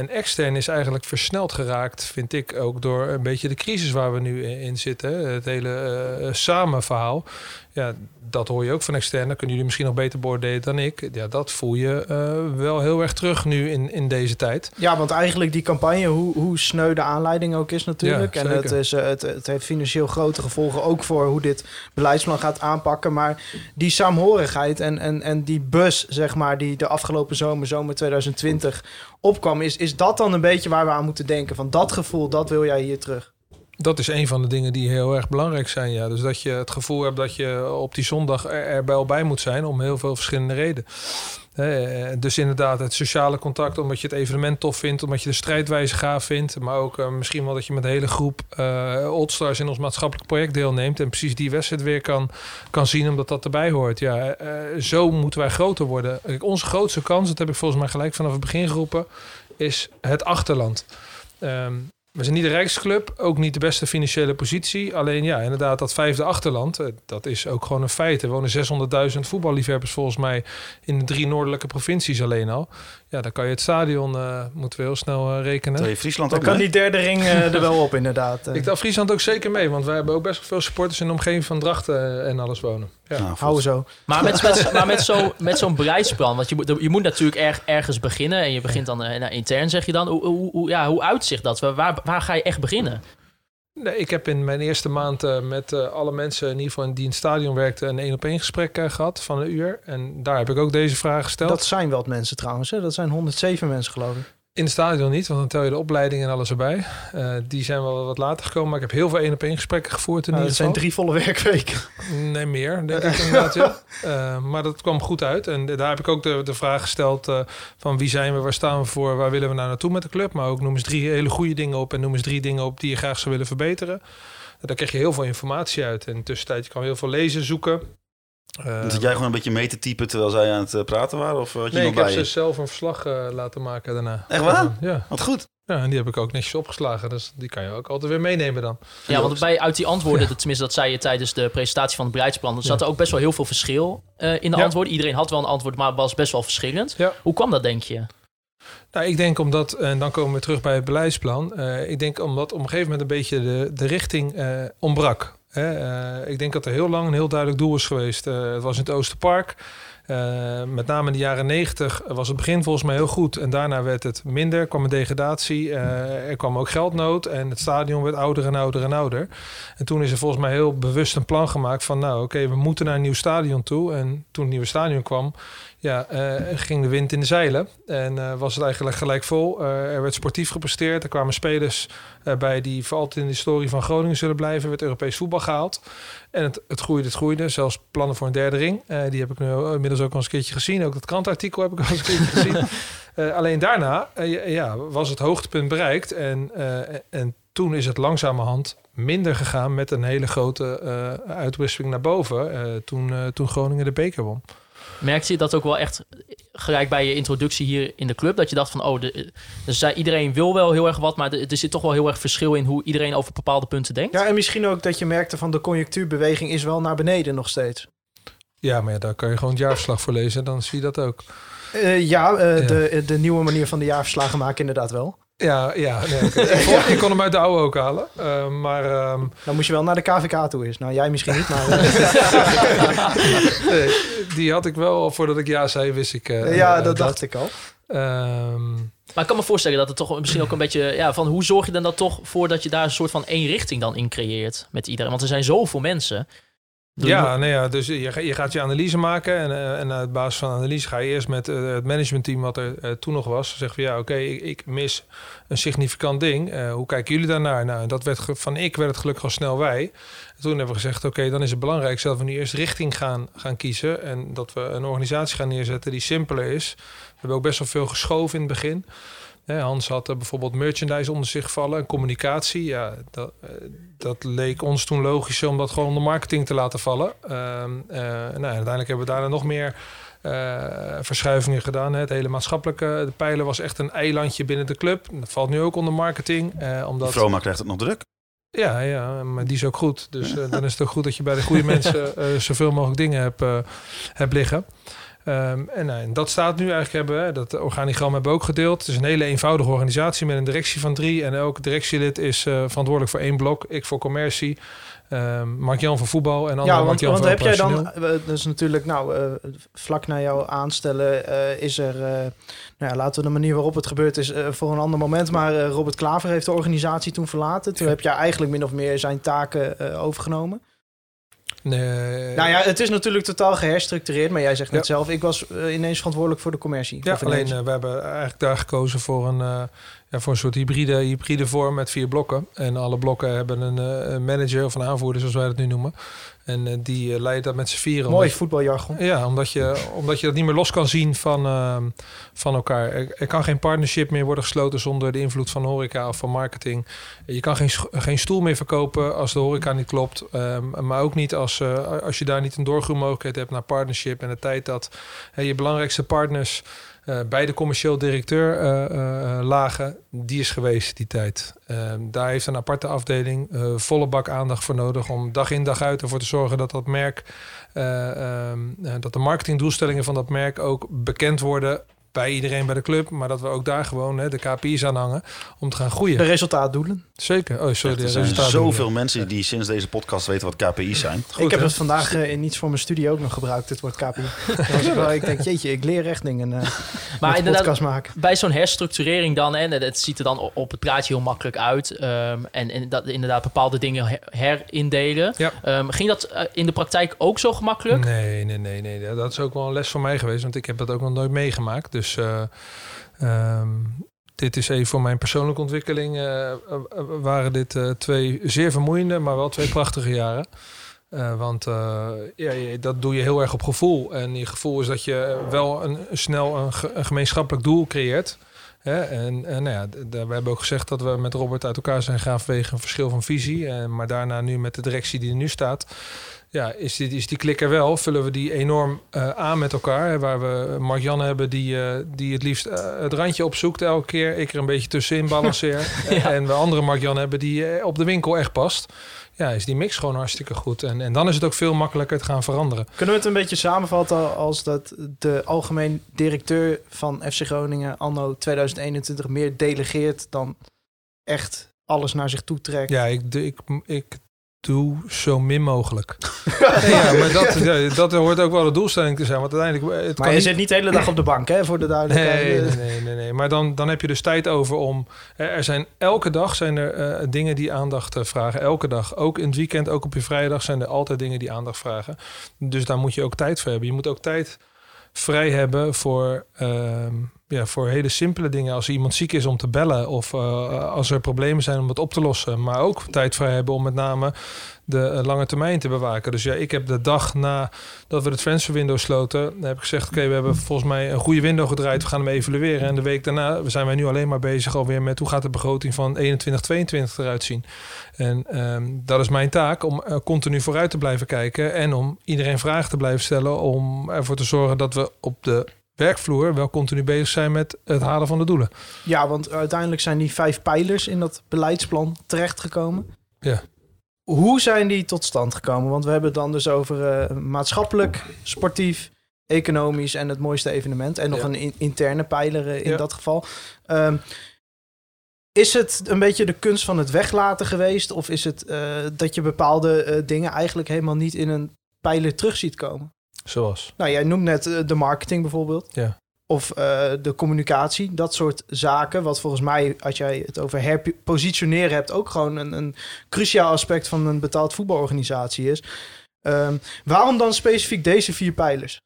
En extern is eigenlijk versneld geraakt, vind ik ook door een beetje de crisis waar we nu in, zitten. Het hele eh samenverhaal. Ja, dat hoor je ook van extern. Dat kunnen jullie misschien nog beter beoordelen dan ik. Ja, dat voel je eh, wel heel erg terug nu in, in deze tijd. Ja, want eigenlijk die campagne, hoe, hoe sneu de aanleiding ook is natuurlijk. Ja, en het, is, eh, het, het heeft financieel grote gevolgen ook voor hoe dit beleidsplan gaat aanpakken. Maar die saamhorigheid en, en, en die bus, zeg maar, die de afgelopen zomer, zomer 2020 opkwam. Is, is dat dan een beetje waar we aan moeten denken? Van dat gevoel, dat wil jij hier terug. Dat is een van de dingen die heel erg belangrijk zijn. Ja. Dus dat je het gevoel hebt dat je op die zondag er, er bij bij moet zijn om heel veel verschillende redenen. Eh, dus inderdaad, het sociale contact, omdat je het evenement tof vindt, omdat je de strijdwijze gaaf vindt. Maar ook eh, misschien wel dat je met een hele groep eh Oldstars in ons maatschappelijk project deelneemt. En precies die wedstrijd weer kan, kan zien, omdat dat erbij hoort. Ja, zo moeten wij groter worden. Onze grootste kans, dat heb ik volgens mij gelijk vanaf het begin geroepen, is het achterland. Ehm, we zijn niet de rijkste club, ook niet de beste financiële positie. Alleen ja, inderdaad, dat vijfde achterland, eh, dat is ook gewoon een feit. Er wonen 600.000 voetballiefhebbers volgens mij in de drie noordelijke provincies alleen al. Ja, dan kan je het stadion, eh, moeten we heel snel eh, rekenen. Terwijl je Friesland Dan ook kan mee. die derde ring eh, er wel op, inderdaad. Ik tel Friesland ook zeker mee, want wij hebben ook best wel veel supporters in de omgeving van Drachten en alles wonen. Ja. Nou, Hou zo. Maar met, met, maar met zo'n met zo'n beleidsplan, want je moet, je moet natuurlijk erg, ergens beginnen. En je begint dan nou, intern, zeg je dan. Hoe, hoe, hoe- ja, hoe uitzicht dat? Waar, waar ga je echt beginnen? Nee, ik heb in mijn eerste maand eh, met eh, alle mensen in ieder geval die in het stadion werkten een één op één gesprek eh, gehad van een uur. En daar heb ik ook deze vraag gesteld. Dat zijn wel mensen trouwens. Hè? Dat zijn 107 mensen, geloof ik. In het stadion niet, want dan tel je de opleiding en alles erbij. Eh, die zijn wel wat later gekomen, maar ik heb heel veel één op één gesprekken gevoerd in Nou, ieder dat zijn drie volle werkweken. Nee, meer, denk ik inderdaad, ja. Eh, maar dat kwam goed uit. En daar heb ik ook de, de vraag gesteld eh, van wie zijn we, waar staan we voor, waar willen we nou naartoe met de club. Maar ook noem eens drie hele goede dingen op en noem eens drie dingen op die je graag zou willen verbeteren. Daar krijg je heel veel informatie uit. En in de tussentijd je kan heel veel lezen, zoeken. Eh, Zat jij gewoon een beetje mee te typen terwijl zij aan het eh, praten waren? Of had je nee, nog ik heb ze zelf een verslag eh, laten maken daarna. Echt waar? Ja. Wat goed. ja, en die heb ik ook netjes opgeslagen. Dus die kan je ook altijd weer meenemen dan. Ja, want bij, uit die antwoorden, tenminste dat zei je tijdens de presentatie van het beleidsplan, er zat er ook best wel heel veel verschil eh, in de Ja. antwoorden. Iedereen had wel een antwoord, maar was best wel verschillend. Ja. Hoe kwam dat, denk je? Nou, ik denk omdat, en dan komen we terug bij het beleidsplan. eh, ik denk omdat op een gegeven moment een beetje de, de richting eh, ontbrak. Eh, ik denk dat er heel lang een heel duidelijk doel is geweest. Eh, het was in het Oosterpark. Eh, met name in de jaren 90 was het begin volgens mij heel goed. En daarna werd het minder, kwam een degradatie. er kwam ook geldnood en het stadion werd ouder en ouder en ouder. En toen is er volgens mij heel bewust een plan gemaakt van... nou oké, we moeten naar een nieuw stadion toe. En toen het nieuwe stadion kwam, ja, eh, ging de wind in de zeilen. En eh, was het eigenlijk gelijk vol. Eh, er werd sportief gepresteerd. Er kwamen spelers bij die voor altijd in de historie van Groningen zullen blijven. Er werd Europees voetbal gehaald. En het, het groeide, het groeide. Zelfs plannen voor een derde ring. Die heb ik nu inmiddels ook al eens een keertje gezien. Ook dat krantartikel heb ik al eens een keertje gezien. Alleen daarna ja, was het hoogtepunt bereikt. En, en toen is het langzamerhand minder gegaan met een hele grote uitwisseling naar boven. toen, toen Groningen de beker won. Merkte je dat ook wel echt gelijk bij je introductie hier in de club? Dat je dacht van, oh, de, dus iedereen wil wel heel erg wat, maar er er zit toch wel heel erg verschil in hoe iedereen over bepaalde punten denkt? Ja, en misschien ook dat je merkte van de conjunctuurbeweging is wel naar beneden nog steeds. Ja, maar ja, daar kan je gewoon het jaarverslag voor lezen. Dan zie je dat ook. Eh, ja, eh, Ja. De, de nieuwe manier van de jaarverslagen maken inderdaad wel. Ja, ja nee, ik, kon, ik kon hem uit de oude ook halen. Eh, maar ehm, Dan moest je wel naar de KVK toe eens. Nou, jij misschien niet, maar... eh, nee, die had ik wel al voordat ik ja zei, wist ik. eh, ja, dat dacht ik al. Ehm, Maar ik kan me voorstellen dat het toch misschien ook een beetje... Ja, van hoe zorg je dan dat toch voor dat je daar een soort van één richting dan in creëert met iedereen? Want er zijn zoveel mensen. Doe ja, nee, ja, dus je, je gaat je analyse maken. En, eh, en uit basis van analyse ga je eerst met eh, het managementteam wat er eh, toen nog was. Zeggen van ja, oké, ik, ik mis een significant ding. Hoe kijken jullie daarnaar? Nou, dat werd van ik werd het gelukkig al snel wij. En toen hebben we gezegd, oké, dan is het belangrijk dat we nu eerst richting gaan, gaan kiezen. En dat we een organisatie gaan neerzetten die simpeler is. We hebben ook best wel veel geschoven in het begin. Hans had bijvoorbeeld merchandise onder zich vallen en communicatie. Ja, dat, eh, dat leek ons toen logisch om dat gewoon onder marketing te laten vallen. Ehm, eh, nou, uiteindelijk hebben we daarna nog meer eh, verschuivingen gedaan. Het hele maatschappelijke, de pijler was echt een eilandje binnen de club. Dat valt nu ook onder marketing. omdat Vroma krijgt het nog druk. Ja, ja, maar die is ook goed. Dus dan is het ook goed dat je bij de goede mensen zoveel mogelijk dingen hebt, hebt liggen. Ehm, en, nou, en dat staat nu eigenlijk hebben we, dat organigram hebben we ook gedeeld. Het is een hele eenvoudige organisatie met een directie van drie. En elk directielid is eh, verantwoordelijk voor één blok. Ik voor commercie, ehm Mark-Jan voor voetbal en andere Ja, want, want heb jij dan, eh, dus natuurlijk, nou, eh, vlak na jouw aanstellen eh, is er, eh, nou ja, laten we de manier waarop het gebeurd is eh, voor een ander moment. Maar eh, Robert Klaver heeft de organisatie toen verlaten. Toen heb jij eigenlijk min of meer zijn taken eh, overgenomen. Nee, Nou ja, het is natuurlijk totaal geherstructureerd, maar jij zegt net Ja. zelf, ik was eh, ineens verantwoordelijk voor de commercie. Ja, alleen eh, we hebben eigenlijk daar gekozen voor een, eh, ja, voor een soort hybride, hybride vorm met vier blokken. En alle blokken hebben een, eh, een manager of een aanvoerder, zoals wij dat nu noemen. En eh, die eh, leidt dat met z'n vieren. Mooi voetbaljargon. Ja, omdat je, omdat je dat niet meer los kan zien van, ehm, van elkaar. Er, er kan geen partnership meer worden gesloten zonder de invloed van horeca of van marketing. Je kan geen, geen stoel meer verkopen als de horeca niet klopt. ehm, maar ook niet als, als je daar niet een doorgroeimogelijkheid hebt naar partnership. En de tijd dat je belangrijkste partners eh, bij de commercieel directeur eh, eh, lagen, die is geweest die tijd. Ehm, daar heeft een aparte afdeling volle bak aandacht voor nodig om dag in dag uit ervoor te zorgen dat dat merk, eh, ehm, eh, dat de marketingdoelstellingen van dat merk ook bekend worden bij iedereen bij de club, maar dat we ook daar gewoon de KPI's aan hangen om te gaan De groeien. resultaatdoelen. Zeker. Oh, sorry. er zijn zoveel mensen die sinds deze podcast weten wat KPI's zijn. Goed, ik heb hè? het vandaag eh, in iets voor mijn studie ook nog gebruikt, het woord KPI. Wel- ik denk, jeetje, ik leer echt dingen uh, Maar met inderdaad, podcast maken. bij zo'n herstructurering dan, en het ziet er dan op het praatje heel makkelijk uit. ehm, en, en dat inderdaad bepaalde dingen her- herindelen. Ja. Ehm, ging dat eh, in de praktijk ook zo gemakkelijk? Nee, nee, nee, nee. Dat is ook wel een les voor mij geweest, want ik heb dat ook nog nooit meegemaakt. Dus eh, ehm, dit is even voor mijn persoonlijke ontwikkeling. eh, eh, waren dit eh, twee zeer vermoeiende, maar wel twee prachtige jaren. Eh, want eh, ja, dat doe je heel erg op gevoel. En je gevoel is dat je wel een, snel een gemeenschappelijk doel creëert. Hè? En, en nou ja, we hebben ook gezegd dat we met Robert uit elkaar zijn gegaan vanwege een verschil van visie. En, maar daarna nu met de directie die er nu staat, ja, is die, is die klik er wel. Vullen we die enorm eh, aan met elkaar. Hè, waar we Mark-Jan hebben die, eh, die het liefst eh, het randje opzoekt elke keer. Ik er een beetje tussenin balanceer. En we andere Mark-Jan hebben die op de winkel echt past. Ja, is die mix gewoon hartstikke goed. En, en dan is het ook veel makkelijker te gaan veranderen. Kunnen we het een beetje samenvatten als dat de algemeen directeur van FC Groningen anno 2021 meer delegeert dan echt alles naar zich toe trekt? Ja, ik, ik, ik doe zo min mogelijk. Nee, ja, maar dat, ja, dat hoort ook wel de doelstelling te zijn. Want uiteindelijk... eh, Het maar kan je niet- zit niet de hele dag op de bank, hè, voor de duidelijkheid. Nee, Eh, nee, nee, nee, nee. Maar dan, dan heb je dus tijd over om. hè, Er zijn elke dag zijn er eh, dingen die aandacht eh, vragen. Elke dag. Ook in het weekend, ook op je vrijdag zijn er altijd dingen die aandacht vragen. Dus daar moet je ook tijd voor hebben. Je moet ook tijd vrij hebben voor, ehm, ja, voor hele simpele dingen. Als iemand ziek is om te bellen of eh, als er problemen zijn om het op te lossen. Maar ook tijd vrij hebben om met name de eh, lange termijn te bewaken. Dus ja, ik heb de dag na dat we het transfer window sloten, heb ik gezegd: Oké, we hebben volgens mij een goede window gedraaid. We gaan hem evalueren. En de week daarna zijn wij nu alleen maar bezig alweer met hoe gaat de begroting van 21, 22 eruit zien. En ehm, dat is mijn taak om eh, continu vooruit te blijven kijken en om iedereen vragen te blijven stellen om ervoor te zorgen dat we op de werkvloer wel continu bezig zijn met het halen van de doelen. Ja, want uiteindelijk zijn die vijf pijlers in dat beleidsplan terechtgekomen. Ja. Hoe zijn die tot stand gekomen? Want we hebben het dan dus over eh, maatschappelijk, sportief, economisch en het mooiste evenement. En nog Ja. een in- interne pijler eh, in Ja. dat geval. Ehm, is het een beetje de kunst van het weglaten geweest? Of is het eh, dat je bepaalde dingen eigenlijk helemaal niet in een pijler terug ziet komen? Zoals? Nou, jij noemt net eh, de marketing bijvoorbeeld. Ja. Of eh, de communicatie, dat soort zaken. Wat volgens mij, als jij het over herpositioneren hebt, ook gewoon een, een cruciaal aspect van een betaald voetbalorganisatie is. Ehm, waarom dan specifiek deze vier pijlers?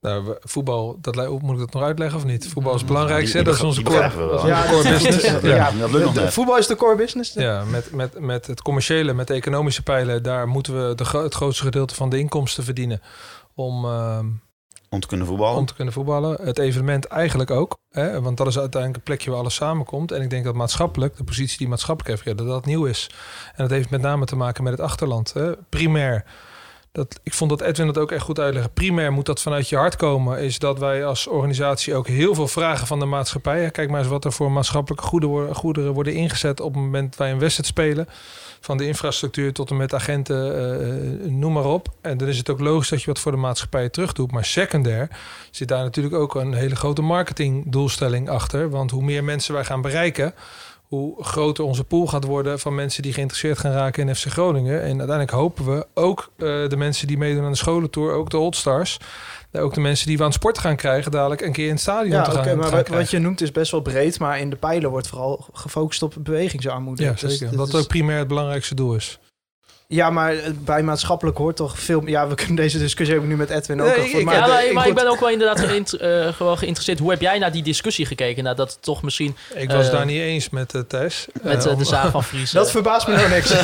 Nou, voetbal, dat, li- moet ik dat nog uitleggen of niet? Voetbal is het belangrijkste, Die- hè? dat is onze core, core business. ja, Ja, dat lukt nog de- net. voetbal is de core business. Ja, met, met, met het commerciële, met de economische pijlen, daar moeten we de, het grootste gedeelte van de inkomsten verdienen. Om, ehm, Om te kunnen voetballen. om te kunnen voetballen. Het evenement eigenlijk ook. Hè? Want dat is uiteindelijk een plekje waar alles samenkomt. En ik denk dat maatschappelijk, de positie die maatschappelijk heeft, ja, dat dat nieuw is. En dat heeft met name te maken met het achterland. Hè? Primair. Dat, ik vond dat Edwin dat ook echt goed uitleggen. Primair moet dat vanuit je hart komen. Is dat wij als organisatie ook heel veel vragen van de maatschappij. Kijk maar eens wat er voor maatschappelijke goederen, worden- goederen worden ingezet op het moment dat wij een wedstrijd spelen. Van de infrastructuur tot en met agenten, eh, noem maar op. En dan is het ook logisch dat je wat voor de maatschappij terug doet. Maar secundair zit daar natuurlijk ook een hele grote marketingdoelstelling achter. Want hoe meer mensen wij gaan bereiken, hoe groter onze pool gaat worden van mensen die geïnteresseerd gaan raken in FC Groningen. En uiteindelijk hopen we ook eh, de mensen die meedoen aan de scholentour, ook de Oldstars, eh, ook de mensen die we aan het sport gaan krijgen, dadelijk een keer in het stadion Ja, te gaan, te maar gaan wat, je noemt is best wel breed, maar in de pijlen wordt vooral gefocust op bewegingsarmoede. Ja, Dus zeker. dit dat is- ook primair het belangrijkste doel is. Ja, maar eh, bij maatschappelijk hoort toch veel... Ja, we kunnen deze discussie hebben nu met Edwin ook Nee, ik- voor. ik- Maar, ja, de- maar, ik maar goed- ik ben ook wel inderdaad geïnt- eh, gewoon geïnteresseerd. Hoe heb jij naar die discussie gekeken? Nou, dat toch misschien Ik was Eh, daar niet eens met uh, Thijs. met Eh, eh, de zaak van Fries. Dat eh, verbaast me nou niks.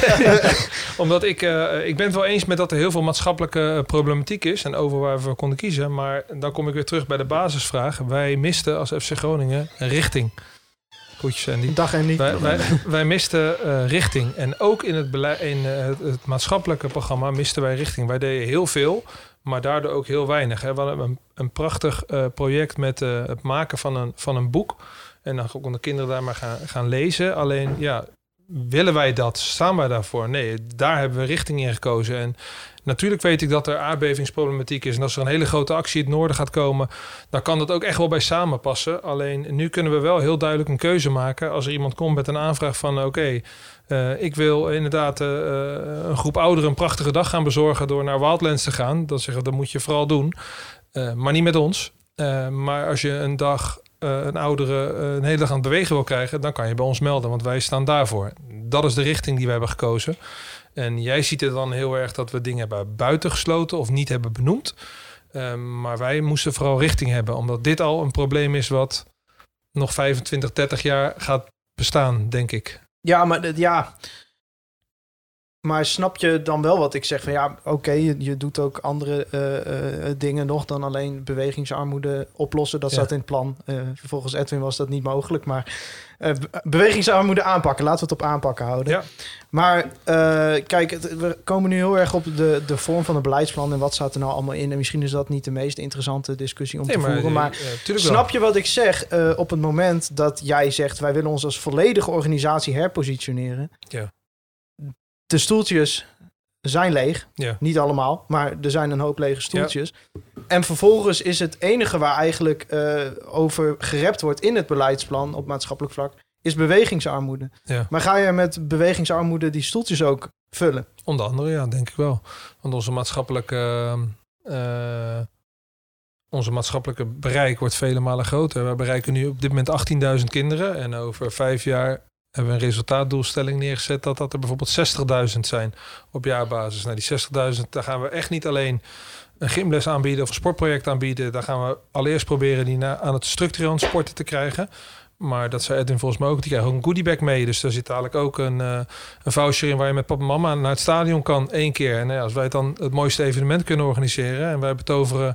Omdat ik, eh, ik ben het wel eens met dat er heel veel maatschappelijke eh, problematiek is en over waar we konden kiezen. Maar dan kom ik weer terug bij de basisvraag. Wij misten als FC Groningen een richting. Groetjes Andy. Dag en niet. Wij, wij, wij misten eh, richting. En ook in, het, beleid, in eh, het, het maatschappelijke programma misten wij richting. Wij deden heel veel, maar daardoor ook heel weinig. Hè. We hadden een, een prachtig eh, project met het maken van een, van een boek. En dan konden kinderen daar maar gaan, gaan lezen. Alleen, ja, willen wij dat? Staan wij daarvoor? Nee, daar hebben we richting in gekozen. En natuurlijk weet ik dat er aardbevingsproblematiek is. En als er een hele grote actie in het noorden gaat komen, dan kan dat ook echt wel bij samenpassen. Alleen nu kunnen we wel heel duidelijk een keuze maken. Als er iemand komt met een aanvraag van: oké, eh, ik wil inderdaad eh, eh, een groep ouderen een prachtige dag gaan bezorgen door naar Wildlands te gaan. Dan zeggen we, dat moet je vooral doen. Maar niet met ons. Maar als je een dag een oudere een hele dag aan het bewegen wil krijgen, dan kan je bij ons melden, want wij staan daarvoor. Dat is de richting die we hebben gekozen. En jij ziet het dan heel erg dat we dingen hebben buitengesloten of niet hebben benoemd. Eh, maar wij moesten vooral richting hebben, omdat dit al een probleem is wat nog 25, 30 jaar gaat bestaan, denk ik. Ja, maar ja. Maar snap je dan wel wat ik zeg? Van ja, oké, je, je doet ook andere eh, eh, dingen nog dan alleen bewegingsarmoede oplossen. Dat Ja. staat in het plan. Eh, volgens Edwin was dat niet mogelijk. Maar eh, be- bewegingsarmoede aanpakken. Laten we het op aanpakken houden. Ja. Maar eh, kijk, het- we komen nu heel erg op de, de vorm van het beleidsplan. En wat staat er nou allemaal in? En misschien is dat niet de meest interessante discussie om te voeren. Maar eh. Snap je wat ik zeg? Eh, op het moment dat jij zegt... wij willen ons als volledige organisatie herpositioneren... Ja. De stoeltjes zijn leeg. Ja. Niet allemaal, maar er zijn een hoop lege stoeltjes. En vervolgens is het enige waar eigenlijk eh, over gerept wordt... in het beleidsplan op maatschappelijk vlak... is bewegingsarmoede. Ja. Maar ga je met bewegingsarmoede die stoeltjes ook vullen? Onder andere, ja, denk ik wel. Want onze maatschappelijke, eh, onze maatschappelijke bereik wordt vele malen groter. We bereiken nu op dit moment 18.000 kinderen. En over vijf jaar hebben we een resultaatdoelstelling neergezet... dat dat er bijvoorbeeld 60.000 zijn op jaarbasis. Nou, die 60.000, daar gaan we echt niet alleen een gymles aanbieden... of een sportproject aanbieden. Daar gaan we allereerst proberen die na, aan het structureel sporten te krijgen... Maar dat zei Edwin volgens mij ook. Die krijgen ook een goodiebag mee. Dus daar zit dadelijk ook een, eh, een voucher in... waar je met papa en mama naar het stadion kan één keer. En nou ja, als wij dan het mooiste evenement kunnen organiseren... en wij betoveren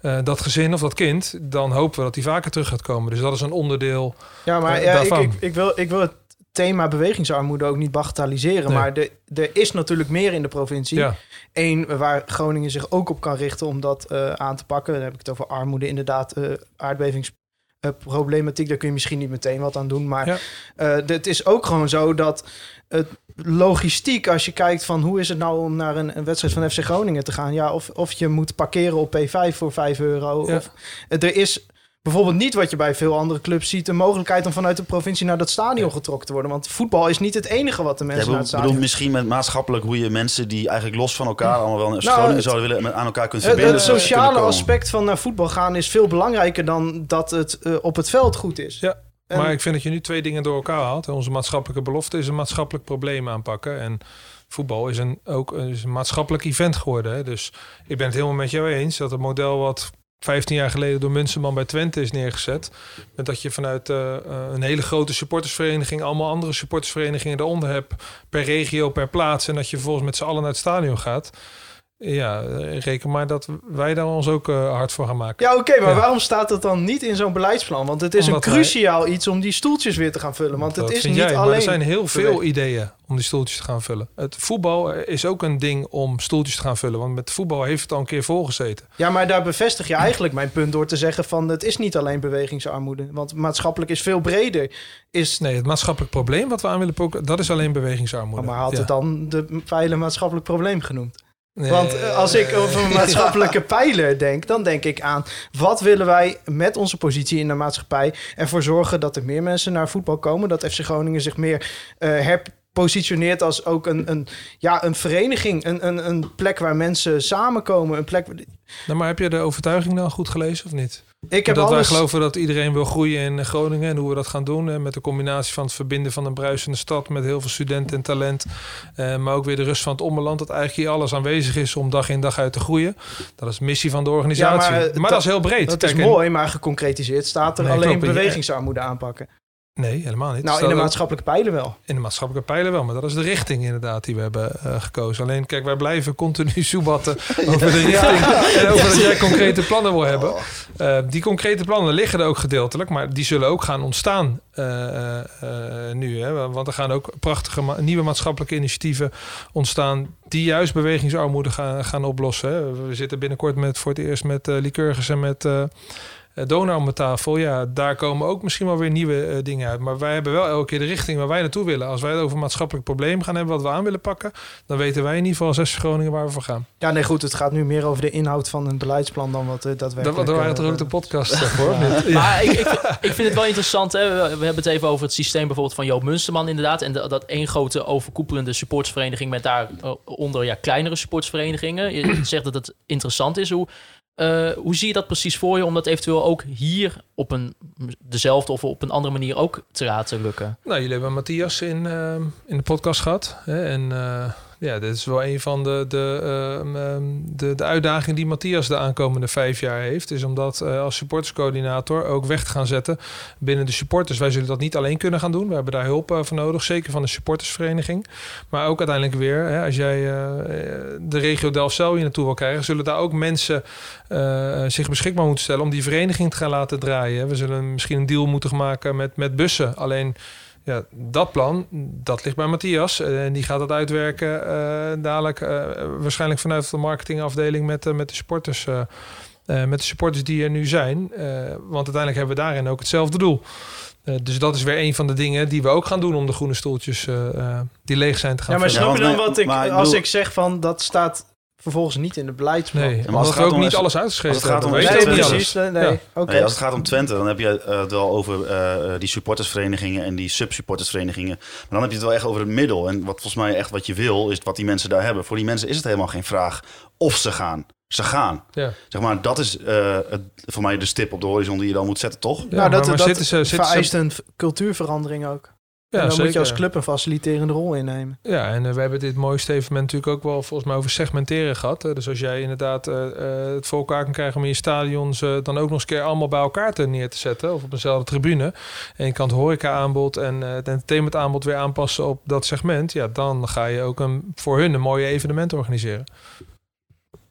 eh, dat gezin of dat kind... dan hopen we dat die vaker terug gaat komen. Dus dat is een onderdeel... Ja, maar Eh, ja, ik, ik, wil, ik wil het thema bewegingsarmoede ook niet bagatelliseren. Nee. Maar er, er is natuurlijk meer in de provincie. Ja, Eén waar Groningen zich ook op kan richten om dat eh, aan te pakken. Dan heb ik het over armoede, inderdaad, eh aardbevingsproblematiek. Daar kun je misschien niet meteen wat aan doen. Maar Ja. eh, het is ook gewoon zo dat het logistiek, als je kijkt van hoe is het nou om naar een, een wedstrijd van FC Groningen te gaan. Ja, of, of je moet parkeren op P5 voor 5 euro. Ja. Of, er is bijvoorbeeld niet wat je bij veel andere clubs ziet... een mogelijkheid om vanuit de provincie naar dat stadion getrokken te worden. Want voetbal is niet het enige wat de Ja, mensen ik naar het bedoel stadion... misschien met maatschappelijk hoe je mensen die eigenlijk los van elkaar allemaal wel een Nou, het- zouden willen met aan elkaar kunt Het, verbinden. het kunnen sociale aspect van naar voetbal gaan is veel belangrijker dan dat het eh, op het veld goed is. Ja, En- maar ik vind dat je nu twee dingen door elkaar haalt. Onze maatschappelijke belofte is een maatschappelijk probleem aanpakken. En voetbal is een, ook is een maatschappelijk event geworden. Hè. Dus ik ben het helemaal met jou eens dat het model wat 15 jaar geleden door Munsterman bij Twente is neergezet. Met dat je vanuit eh, eh, een hele grote supportersvereniging allemaal andere supportersverenigingen eronder hebt. Per regio, per plaats. En dat je vervolgens met z'n allen naar het stadion gaat. Ja, eh, reken maar dat wij daar ons ook eh, hard voor gaan maken. Ja, oké, maar Ja. waarom staat dat dan niet in zo'n beleidsplan? Want het is Omdat een wij- cruciaal iets om die stoeltjes weer te gaan vullen. Want het is niet jij, alleen... Er zijn heel veel ideeën om die stoeltjes te gaan vullen. Het voetbal eh, is ook een ding om stoeltjes te gaan vullen. Want met voetbal heeft het al een keer volgezeten. Ja, maar daar bevestig je eigenlijk mijn punt door te zeggen van... het is niet alleen bewegingsarmoede. Want maatschappelijk is veel breder. Is, Nee, het maatschappelijk probleem wat we aan willen pakken, dat is alleen bewegingsarmoede. maar had Ja. het dan de pijlen maatschappelijk probleem genoemd? Nee. Want eh, als ik over een maatschappelijke pijler denk, dan denk ik aan wat willen wij met onze positie in de maatschappij ervoor zorgen dat er meer mensen naar voetbal komen, dat FC Groningen zich meer eh herpositioneert als ook een, een, ja, een vereniging, een, een, een plek waar mensen samenkomen, een plek. Nou, maar heb je de overtuiging dan goed gelezen of niet? Ik heb dat wij geloven dat iedereen wil groeien in Groningen en hoe we dat gaan doen. eh, Met de combinatie van het verbinden van een bruisende stad met heel veel studenten en talent. eh, maar ook weer de rust van het ommeland. Dat eigenlijk hier alles aanwezig is om dag in dag uit te groeien. Dat is de missie van de organisatie. Ja, maar maar, dat, dat- is heel breed. Dat is Kijk, mooi, maar geconcretiseerd staat er Nee, alleen klopt, bewegingsarmoede aanpakken. Nee, helemaal niet. Nou, in de maatschappelijke pijlen wel. In de maatschappelijke pijlen wel, maar dat is de richting inderdaad die we hebben eh, gekozen. Alleen, kijk, wij blijven continu soebatten over de richting en over dat jij concrete plannen wil hebben. Eh, die concrete plannen liggen er ook gedeeltelijk, maar die zullen ook gaan ontstaan eh, nu. Hè? Want er gaan ook prachtige ma- nieuwe maatschappelijke initiatieven ontstaan die juist bewegingsarmoede gaan, gaan oplossen. Hè? We zitten binnenkort met, voor het eerst met Lycurgus en met... eh Donau om tafel, ja, daar komen ook misschien wel weer nieuwe eh, dingen uit. Maar wij hebben wel elke keer de richting waar wij naartoe willen. Als wij het over een maatschappelijk probleem gaan hebben wat we aan willen pakken, dan weten wij in ieder geval als FC Groningen waar we voor gaan. Ja, nee, goed. Het gaat nu meer over de inhoud van een beleidsplan dan wat Dat, daadwerkelijk... dat waren eh, toch ook de podcast voor? Ja. Maar ik, ik, ik vind het wel interessant. Hè? We, we hebben het even over het systeem bijvoorbeeld van Joop Munsterman inderdaad. En de- dat één grote overkoepelende supportsvereniging met daaronder ja, kleinere supportsverenigingen. Je zegt dat het interessant is. Hoe, eh, hoe zie je dat precies voor je om dat eventueel ook hier op een dezelfde of op een andere manier ook te laten lukken? Nou, jullie hebben Matthias in, eh, in de podcast gehad. Hè? En eh, ja, dit is wel een van de, de, ehm, ehm, de, de uitdagingen die Matthias de aankomende vijf jaar heeft. Is om dat eh, als supporterscoördinator ook weg te gaan zetten binnen de supporters. Wij zullen dat niet alleen kunnen gaan doen. We hebben daar hulp eh, voor nodig, zeker van de supportersvereniging. Maar ook uiteindelijk weer, hè, als jij eh, de regio Delfzijl hier naartoe wil krijgen, zullen daar ook mensen zich beschikbaar moeten stellen om die vereniging te gaan laten draaien. We zullen misschien een deal moeten maken met, met bussen. Alleen ja, dat plan, dat ligt bij Matthias. Eh, En die gaat het uitwerken eh, dadelijk eh, waarschijnlijk vanuit de marketingafdeling met, met de supporters. eh, eh, met de supporters die er nu zijn. Eh, want uiteindelijk hebben we daarin ook hetzelfde doel. Eh, dus dat is weer een van de dingen die we ook gaan doen om de groene stoeltjes eh, eh, die leeg zijn te gaan Ja, maar snap je dan wat ik... als bedoel- ik zeg van, dat staat vervolgens niet in de beleidsplan. Nee, maar als het gaat ook om- niet alles als uitgeschreven het gaat om- Nee, precies. alles. Nee, nee. Ja. oké. Nee, als het gaat om Twente, dan heb je eh, het wel over eh, die supportersverenigingen en die sub-supportersverenigingen. Maar dan heb je het wel echt over het middel. En wat volgens mij echt wat je wil, is wat die mensen daar hebben. Voor die mensen is het helemaal geen vraag of ze gaan. Ze gaan. Ja. Zeg maar, dat is eh, het, voor mij de stip op de horizon die je dan moet zetten, toch? Ja, nou, maar- dat, maar dat zitten ze- zitten ze- vereist een cultuurverandering ook. Ja, en dan moet je als club een faciliterende rol innemen. Ja, en eh, we hebben dit mooiste evenement natuurlijk ook wel volgens mij over segmenteren gehad. hè. Dus als jij inderdaad eh, eh, het voor elkaar kan krijgen om in je stadions dan ook nog eens een keer allemaal bij elkaar te neer te zetten. Of op eenzelfde tribune. En je kan het horeca-aanbod en het entertainment-aanbod weer aanpassen op dat segment. Ja, dan ga je ook een, voor hun een mooie evenement organiseren.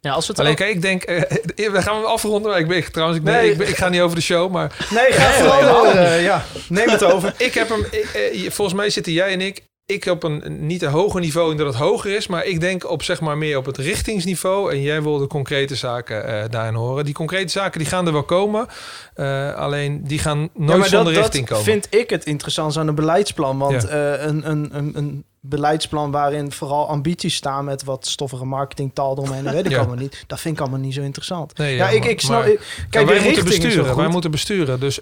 Ja, als we het Alleen ook- kijk, ik denk, eh, we gaan hem afronden. Maar ik ben trouwens, ik, ben, Nee. ik, ben- ik ga niet over de show, maar Nee, ga Nee, vooral eh, ja, neem het over. ik heb hem. ik, eh, volgens mij zitten jij en ik. Ik op een niet een hoger niveau in dat het hoger is, maar ik denk op zeg maar meer op het richtingsniveau. En jij wil de concrete zaken eh, daarin horen. Die concrete zaken die gaan er wel komen, eh, alleen die gaan nooit ja, maar zonder dat, richting dat komen. vind ik het interessant aan een beleidsplan. Want Ja. eh, een, een, een, een beleidsplan waarin vooral ambities staan met wat stoffige marketingtaal eromheen, en weet ik Ja. allemaal niet. Dat vind ik allemaal niet zo interessant. Nee, ja, ja, ik, maar- ik snap. maar- ik- Maar kijk, wij moeten richting besturen. Wij moeten besturen. Dus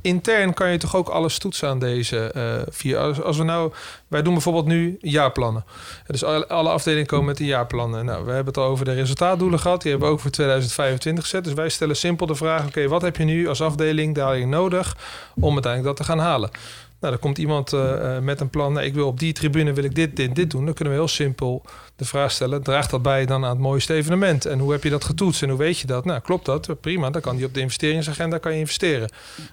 intern kan je toch ook alles toetsen aan deze eh, vier. Als, als we nou, wij doen bijvoorbeeld nu jaarplannen. Dus alle, alle afdelingen komen met die jaarplannen. Nou, we hebben het al over de resultaatdoelen gehad. Die hebben we ook voor 2025 gezet. Dus wij stellen simpel de vraag: oké, wat heb je nu als afdeling daarin nodig om uiteindelijk dat te gaan halen? Nou, dan komt iemand eh, eh, met een plan. Nou, ik wil op die tribune wil ik dit, dit, dit doen. Dan kunnen we heel simpel de vraag stellen: draagt dat bij dan aan het mooiste evenement? En hoe heb je dat getoetst en hoe weet je dat? Nou, klopt dat? Prima, dan kan die op de investeringsagenda kan je investeren.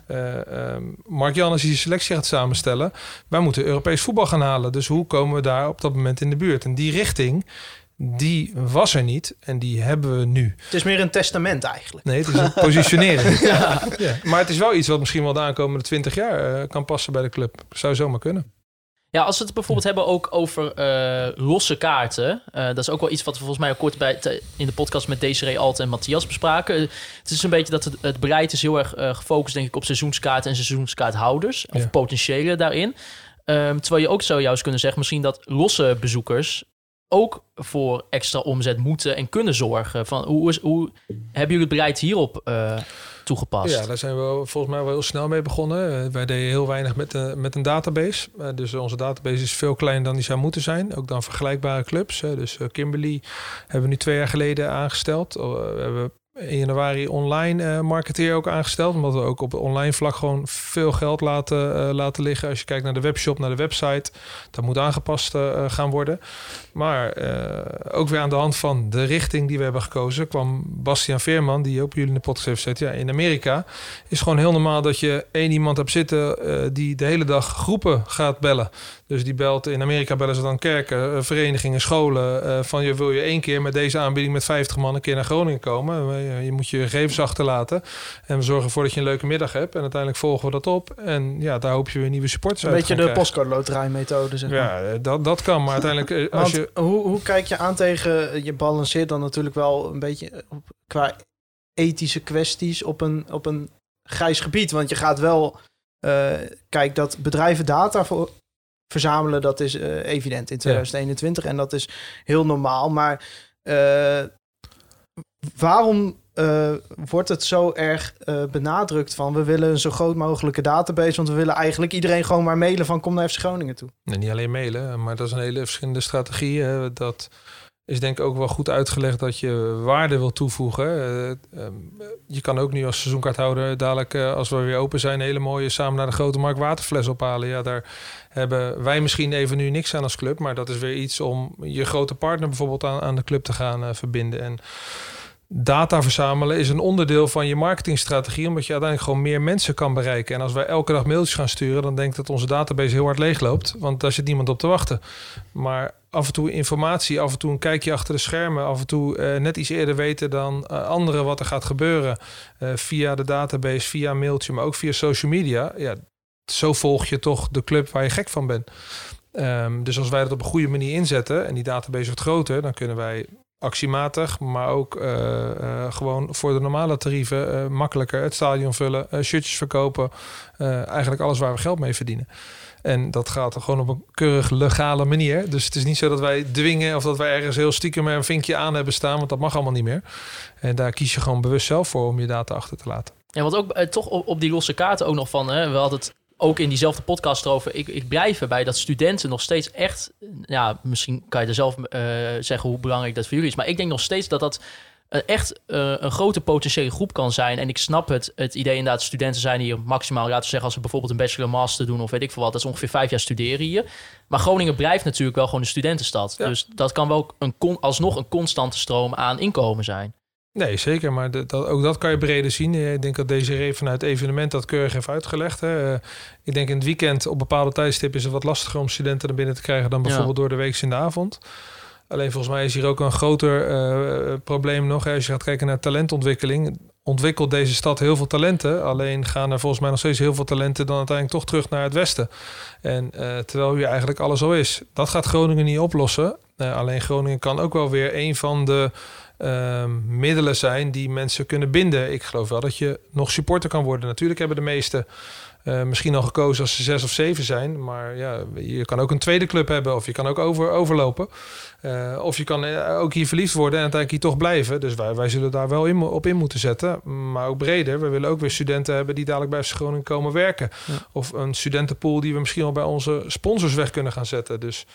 Ehm, Mark Jan, als hij zijn selectie gaat samenstellen, wij moeten Europees voetbal gaan halen. Dus hoe komen we daar op dat moment in de buurt? En die richting. Die was er niet en die hebben we nu. Het is meer een testament eigenlijk. Nee, het is een positionering. ja. Maar het is wel iets wat misschien wel de aankomende 20 jaar eh, kan passen bij de club. Zou zomaar kunnen. Ja, als we het bijvoorbeeld hebben ook over eh, losse kaarten. eh, dat is ook wel iets wat we volgens mij ook kort bij, te- in de podcast met Desiree Alt en Matthias bespraken. Het is een beetje dat het, het beleid is heel erg eh, gefocust denk ik op seizoenskaarten en seizoenskaarthouders. Of Ja. potentiële daarin. Ehm, terwijl je ook zou juist kunnen zeggen misschien dat losse bezoekers ook voor extra omzet moeten en kunnen zorgen. Van, hoe, is, hoe hebben jullie het beleid hierop eh, toegepast? Ja, daar zijn we volgens mij wel heel snel mee begonnen. Wij deden heel weinig met, eh, met een database. Eh, dus onze database is veel kleiner dan die zou moeten zijn. Ook dan vergelijkbare clubs. Dus Kimberly hebben we nu twee jaar geleden aangesteld. Oh, we hebben in januari online eh, marketeer ook aangesteld. Omdat we ook op online vlak gewoon veel geld laten, eh, laten liggen. Als je kijkt naar de webshop, naar de website. Dat moet aangepast eh, gaan worden. Maar ook weer aan de hand van de richting die we hebben gekozen... kwam Bastiaan Veerman, die ook jullie in de podcast heeft gezet. Ja, in Amerika is gewoon heel normaal dat je één iemand hebt zitten... die de hele dag groepen gaat bellen. Dus die belt, in Amerika bellen ze dan kerken, verenigingen, scholen... van je wil je één keer met deze aanbieding met 50 man een keer naar Groningen komen. Eh, je moet je gegevens achterlaten. En we zorgen ervoor dat je een leuke middag hebt. En uiteindelijk volgen we dat op. En ja, daar hoop je weer nieuwe supporters Een uit beetje te de postcode loterij methode, zeg maar. Ja, eh, dat, dat kan. Maar uiteindelijk, eh, als je... hoe, hoe kijk je aan tegen... Je balanceert dan natuurlijk wel een beetje op, qua ethische kwesties op een, op een grijs gebied. Want je gaat wel... kijk, dat bedrijven data voor verzamelen, dat is evident in 2021. En dat is heel normaal. Maar waarom eh, wordt het zo erg eh, benadrukt van... we willen een zo groot mogelijke database... want we willen eigenlijk iedereen gewoon maar mailen van... kom naar FC Groningen toe. Niet alleen mailen, maar dat is een hele verschillende strategie. hè. Dat is denk ik ook wel goed uitgelegd dat je waarde wil toevoegen. Eh, ehm, je kan ook nu als seizoenkaarthouder dadelijk, als we weer open zijn, hele mooie samen naar de grote markt waterfles ophalen. Ja, daar hebben wij misschien even nu niks aan als club, maar dat is weer iets om je grote partner bijvoorbeeld aan, aan de club te gaan verbinden. En data verzamelen is een onderdeel van je marketingstrategie, omdat je uiteindelijk gewoon meer mensen kan bereiken. En als wij elke dag mailtjes gaan sturen, dan denk ik dat onze database heel hard leegloopt, want daar zit niemand op te wachten. Maar af en toe informatie, af en toe een kijkje achter de schermen, af en toe eh, net iets eerder weten dan eh, anderen wat er gaat gebeuren eh, via de database, via mailtje, maar ook via social media. Ja, zo volg je toch de club waar je gek van bent. Ehm, dus als wij dat op een goede manier inzetten en die database wordt groter, dan kunnen wij actiematig, maar ook eh, eh, gewoon voor de normale tarieven eh, makkelijker het stadion vullen, shirtjes verkopen, eigenlijk alles waar we geld mee verdienen. En dat gaat gewoon op een keurig legale manier. Dus het is niet zo dat wij dwingen of dat wij ergens heel stiekem een vinkje aan hebben staan, want dat mag allemaal niet meer. En daar kies je gewoon bewust zelf voor om je data achter te laten. Ja, want ook toch op, op die losse kaarten ook nog van... Hè, we hadden het ook in diezelfde podcast erover. Ik, ik blijf erbij dat studenten nog steeds echt... Ja, misschien kan je er zelf eh, zeggen hoe belangrijk dat voor jullie is. Maar ik denk nog steeds dat dat eh, echt eh, een grote potentiële groep kan zijn. En ik snap het, het idee inderdaad, studenten zijn hier maximaal... Laten we zeggen, als ze bijvoorbeeld een bachelor master doen... of weet ik veel wat, dat is ongeveer vijf jaar studeren hier. Maar Groningen blijft natuurlijk wel gewoon een studentenstad. Ja. Dus dat kan wel een alsnog een constante stroom aan inkomen zijn. Nee, zeker. Maar dat, ook dat kan je breder zien. Eh, Ik denk dat deze vanuit evenement dat keurig heeft uitgelegd. Hè. Eh, Ik denk in het weekend op bepaalde tijdstippen is het wat lastiger om studenten naar binnen te krijgen dan bijvoorbeeld door de week in de avond. Alleen volgens mij is hier ook een groter eh, probleem nog. hè. Als je gaat kijken naar talentontwikkeling, ontwikkelt deze stad heel veel talenten. Alleen gaan er volgens mij nog steeds heel veel talenten dan uiteindelijk toch terug naar het westen. En terwijl hier eigenlijk alles zo is. Dat gaat Groningen niet oplossen. Alleen Groningen kan ook wel weer een van de ehm, middelen zijn die mensen kunnen binden. Ik geloof wel dat je nog supporter kan worden. Natuurlijk hebben de meesten eh, misschien al gekozen als ze zes of zeven zijn. Maar ja, je kan ook een tweede club hebben. Of je kan ook over, overlopen. Eh, of je kan eh, ook hier verliefd worden en uiteindelijk hier toch blijven. Dus wij, wij zullen daar wel in, op in moeten zetten. Maar ook breder. We willen ook weer studenten hebben die dadelijk bij FC Groningen komen werken. Of een studentenpool die we misschien al bij onze sponsors weg kunnen gaan zetten. Dus